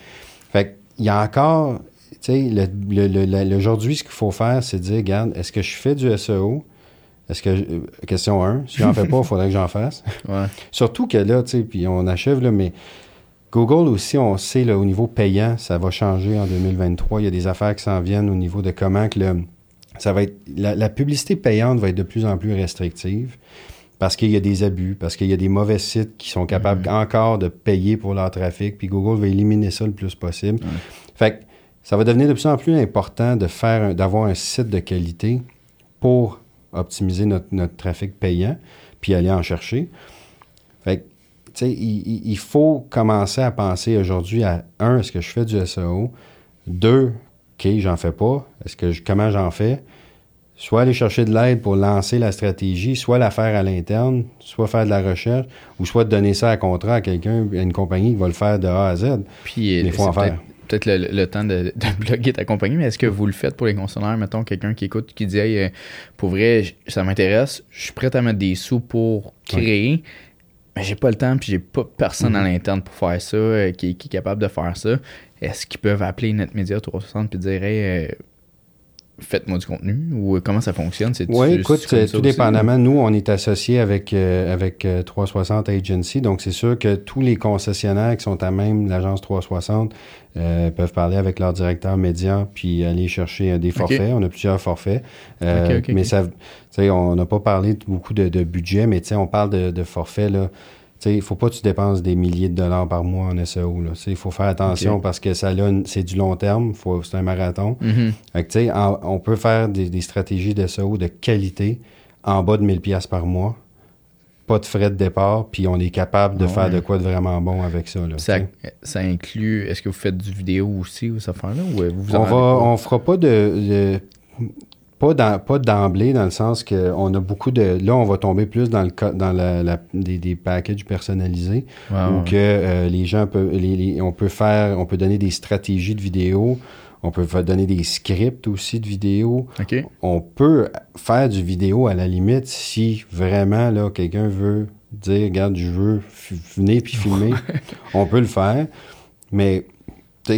Fait qu'il y a encore, tu sais, le, le- le- le- aujourd'hui, ce qu'il faut faire, c'est dire, regarde, est-ce que je fais du SEO? Est-ce que, euh, question 1, si j'en fais pas, il faudrait que j'en fasse.
Ouais.
Surtout que là, tu sais, puis on achève, là, mais Google aussi, on sait, là, au niveau payant, ça va changer en 2023. Il y a des affaires qui s'en viennent au niveau de comment que le, ça va être, la, la publicité payante va être de plus en plus restrictive parce qu'il y a des abus, parce qu'il y a des mauvais sites qui sont capables
Mhm.
encore de payer pour leur trafic, puis Google va éliminer ça le plus possible. Fait que ça va devenir de plus en plus important de faire, d'avoir un site de qualité pour optimiser notre, notre trafic payant, puis aller en chercher. Fait que, tu sais, il, il- il faut commencer à penser aujourd'hui à, un, est-ce que je fais du SEO? Deux, OK, j'en fais pas. Est-ce que je- comment j'en fais? Soit aller chercher de l'aide pour lancer la stratégie, soit la faire à l'interne, soit faire de la recherche, ou soit donner ça à contrat à quelqu'un, à une compagnie qui va le faire de A à Z.
Puis, euh,
faut en faire.
Peut-être le, le temps de, de bloguer ta compagnie, mais est-ce que vous le faites pour les concessionnaires? Mettons quelqu'un qui écoute, qui dit, hey, euh, pour vrai, ça m'intéresse, je suis prêt à mettre des sous pour créer, mais j'ai pas le temps, puis j'ai pas personne à l'interne pour faire ça, euh, qui, qui est capable de faire ça. Est-ce qu'ils peuvent appeler NetMedia 360 puis dire, hey, euh, faites-moi du contenu? Ou euh, comment ça fonctionne? C'est
Oui, écoute, euh, tout
aussi?
dépendamment, nous, on est associé avec, euh, avec euh, 360 Agency, donc c'est sûr que tous les concessionnaires qui sont à même l'agence 360 euh, peuvent parler avec leur directeur média puis aller chercher euh, des forfaits. On a plusieurs forfaits. Euh,
Ok, ok,
mais ça, on n'a pas parlé beaucoup de, de budget, mais on parle de, de forfaits, là. Il faut pas que tu dépenses des milliers de dollars par mois en SEO. Là. Il faut faire attention parce que ça c'est du long terme, c'est un marathon.
Mhm.
Fait que, en- on peut faire des, des stratégies de SEO de qualité en bas de 1000 pièces par mois. Pas de frais de départ, puis on est capable de
Ah
faire de quoi de vraiment bon avec ça. Là,
Ça, ça inclut, est-ce que vous faites du vidéo aussi ou ça? Ou vous vous
on va, on fera pas de, de- pas dans- pas d'emblée dans le sens que on a beaucoup de là on va tomber plus dans le dans la, la- des, des packages personnalisés
Ouais,
où que euh, les gens peuvent les- les- on peut faire on peut donner des stratégies de vidéo on peut donner des scripts aussi de vidéo.
OK.
on peut faire du vidéo à la limite si vraiment là quelqu'un veut dire regarde je veux venir puis filmer. On peut le faire mais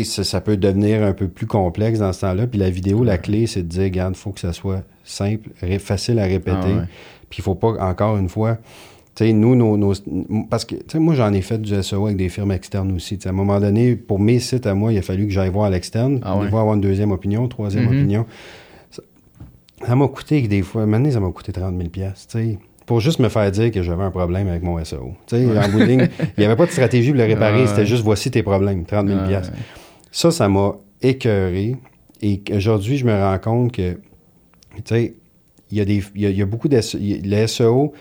ça, ça peut devenir un peu plus complexe dans ce temps-là puis la vidéo la clé c'est de dire regarde faut que ça soit simple facile à répéter
Ah ouais.
puis il faut pas encore une fois Tu sais, nous, nos, nos- parce que, tu sais, moi, j'en ai fait du SEO avec des firmes externes aussi. À un moment donné, pour mes sites à moi, il a fallu que j'aille voir à l'externe,
Ah ouais.
avoir une deuxième opinion, troisième
Mhm.
opinion. Ça m'a coûté, des fois, maintenant, ça m'a coûté 30 000 pièces tu sais, pour juste me faire dire que j'avais un problème avec mon SEO. Tu sais, en bout de ligne, il n'y avait pas de stratégie pour le réparer,
ouais.
c'était juste voici tes problèmes, 30 000
Ouais.
Ça, ça m'a écœuré. Et aujourd'hui, je me rends compte que, tu sais, il y, a des- il y a, il y a beaucoup de... Le SEO, tu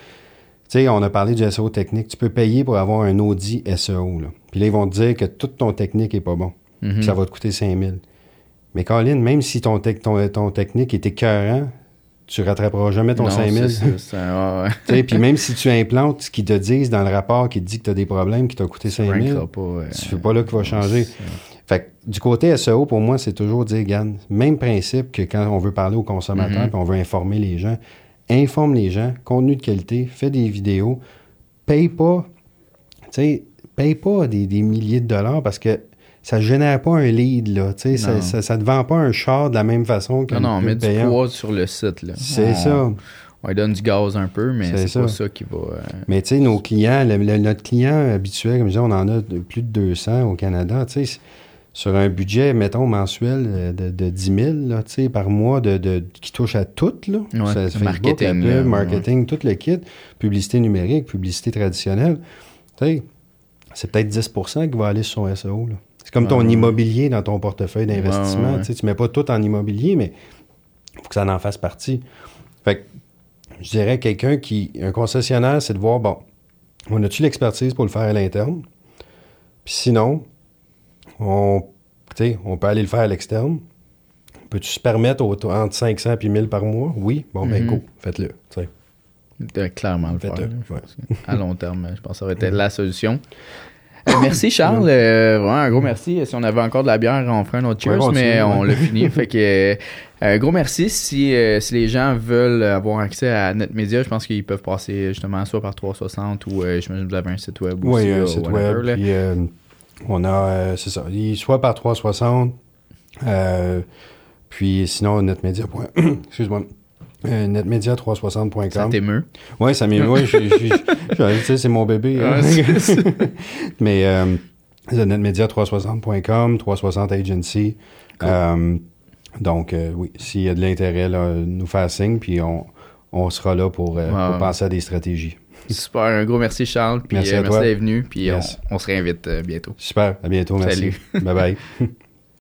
sais, on a parlé du SEO technique. Tu peux payer pour avoir un audit SEO. Là. Puis là, ils vont te dire que toute ton technique est pas bon. Puis ça va te coûter 5 000. Mais Colin, même si ton, tec- ton, ton technique est écœurant, tu rattraperas jamais ton
Non,
5 000.
c'est ça, c'est un- ouais, ouais.
Tu sais, Puis même si tu implantes ce qu'ils te disent dans le rapport qui te dit que tu as des problèmes qui t'ont coûté 5 000,
Rankera pas, euh,
tu fais pas là qu'il va changer. Fait que du côté SEO, pour moi, c'est toujours dire, regarde, même principe que quand on veut parler aux consommateurs
Mhm.
puis on veut informer les gens, informe les gens, contenu de qualité, fais des vidéos, paye pas, tu sais, paye pas des, des milliers de dollars parce que ça génère pas un lead, là, tu sais, ça, ça, te vend pas un char de la même façon qu'un
Non, non,
pub
met du poids sur le site. là.
C'est
On-
ça.
On lui donne du gaz un peu, mais
C'est
pas
ça.
qui va. euh,
Mais tu sais, nos clients, le- le- notre client habituel, comme je disais, on en a de- plus de 200 au Canada, tu sais, sur un budget, mettons, mensuel euh, de, de 10 000 là, tu sais, par mois, de, de- qui touche à tout, là.
Ouais,
Ça, Facebook,
marketing,
pub, marketing, tout le kit, publicité numérique, publicité traditionnelle. Tu sais, c'est peut-être 10% qui va aller sur son SEO, là. C'est comme ton
ouais.
immobilier dans ton portefeuille d'investissement.
Ouais.
Tu tu mets pas tout en immobilier, mais il faut que ça en fasse partie. Fait que je dirais quelqu'un qui. Un concessionnaire, c'est de voir, bon, on a-tu l'expertise pour le faire à l'interne? Puis sinon, on, on peut aller le faire à l'externe. Peux-tu se permettre au- entre 500 et 1000 par mois? Oui. Bon, ben
Mhm.
go, faites-le.
clairement le faire.
Ouais.
pense que À long terme, je pense que ça aurait été la solution. Euh, merci Charles, Euh, vraiment un gros merci. Si on avait encore de la bière, on ferait un autre cheers,
Ouais,
mais on l'a fini. fait que euh, un gros merci. Si, euh, si les gens veulent avoir accès à NetMedia, je pense qu'ils peuvent passer justement soit par 360 ou j'imagine que vous avez un site web aussi.
Oui, site
whatever,
web. Puis on a, c'est ça, soit par 360, euh, puis sinon netmedia. Excuse-moi. Euh, netmedia360.com.
Ça t'émeut.
Oui, ça m'est. Tu sais, c'est mon bébé. hein.
Ouais.
Mais euh, c'est netmedia360.com, 360 Agency.
Cool.
Euh, donc, euh, oui, s'il y a de l'intérêt, nous faire signe, puis on, on sera là pour, euh, pour penser à des stratégies.
Super, un gros merci Charles. Puis
Merci
d'être venu. Puis
Yes.
on, on se réinvite bientôt.
Super, à bientôt, merci.
Salut.
Bye bye.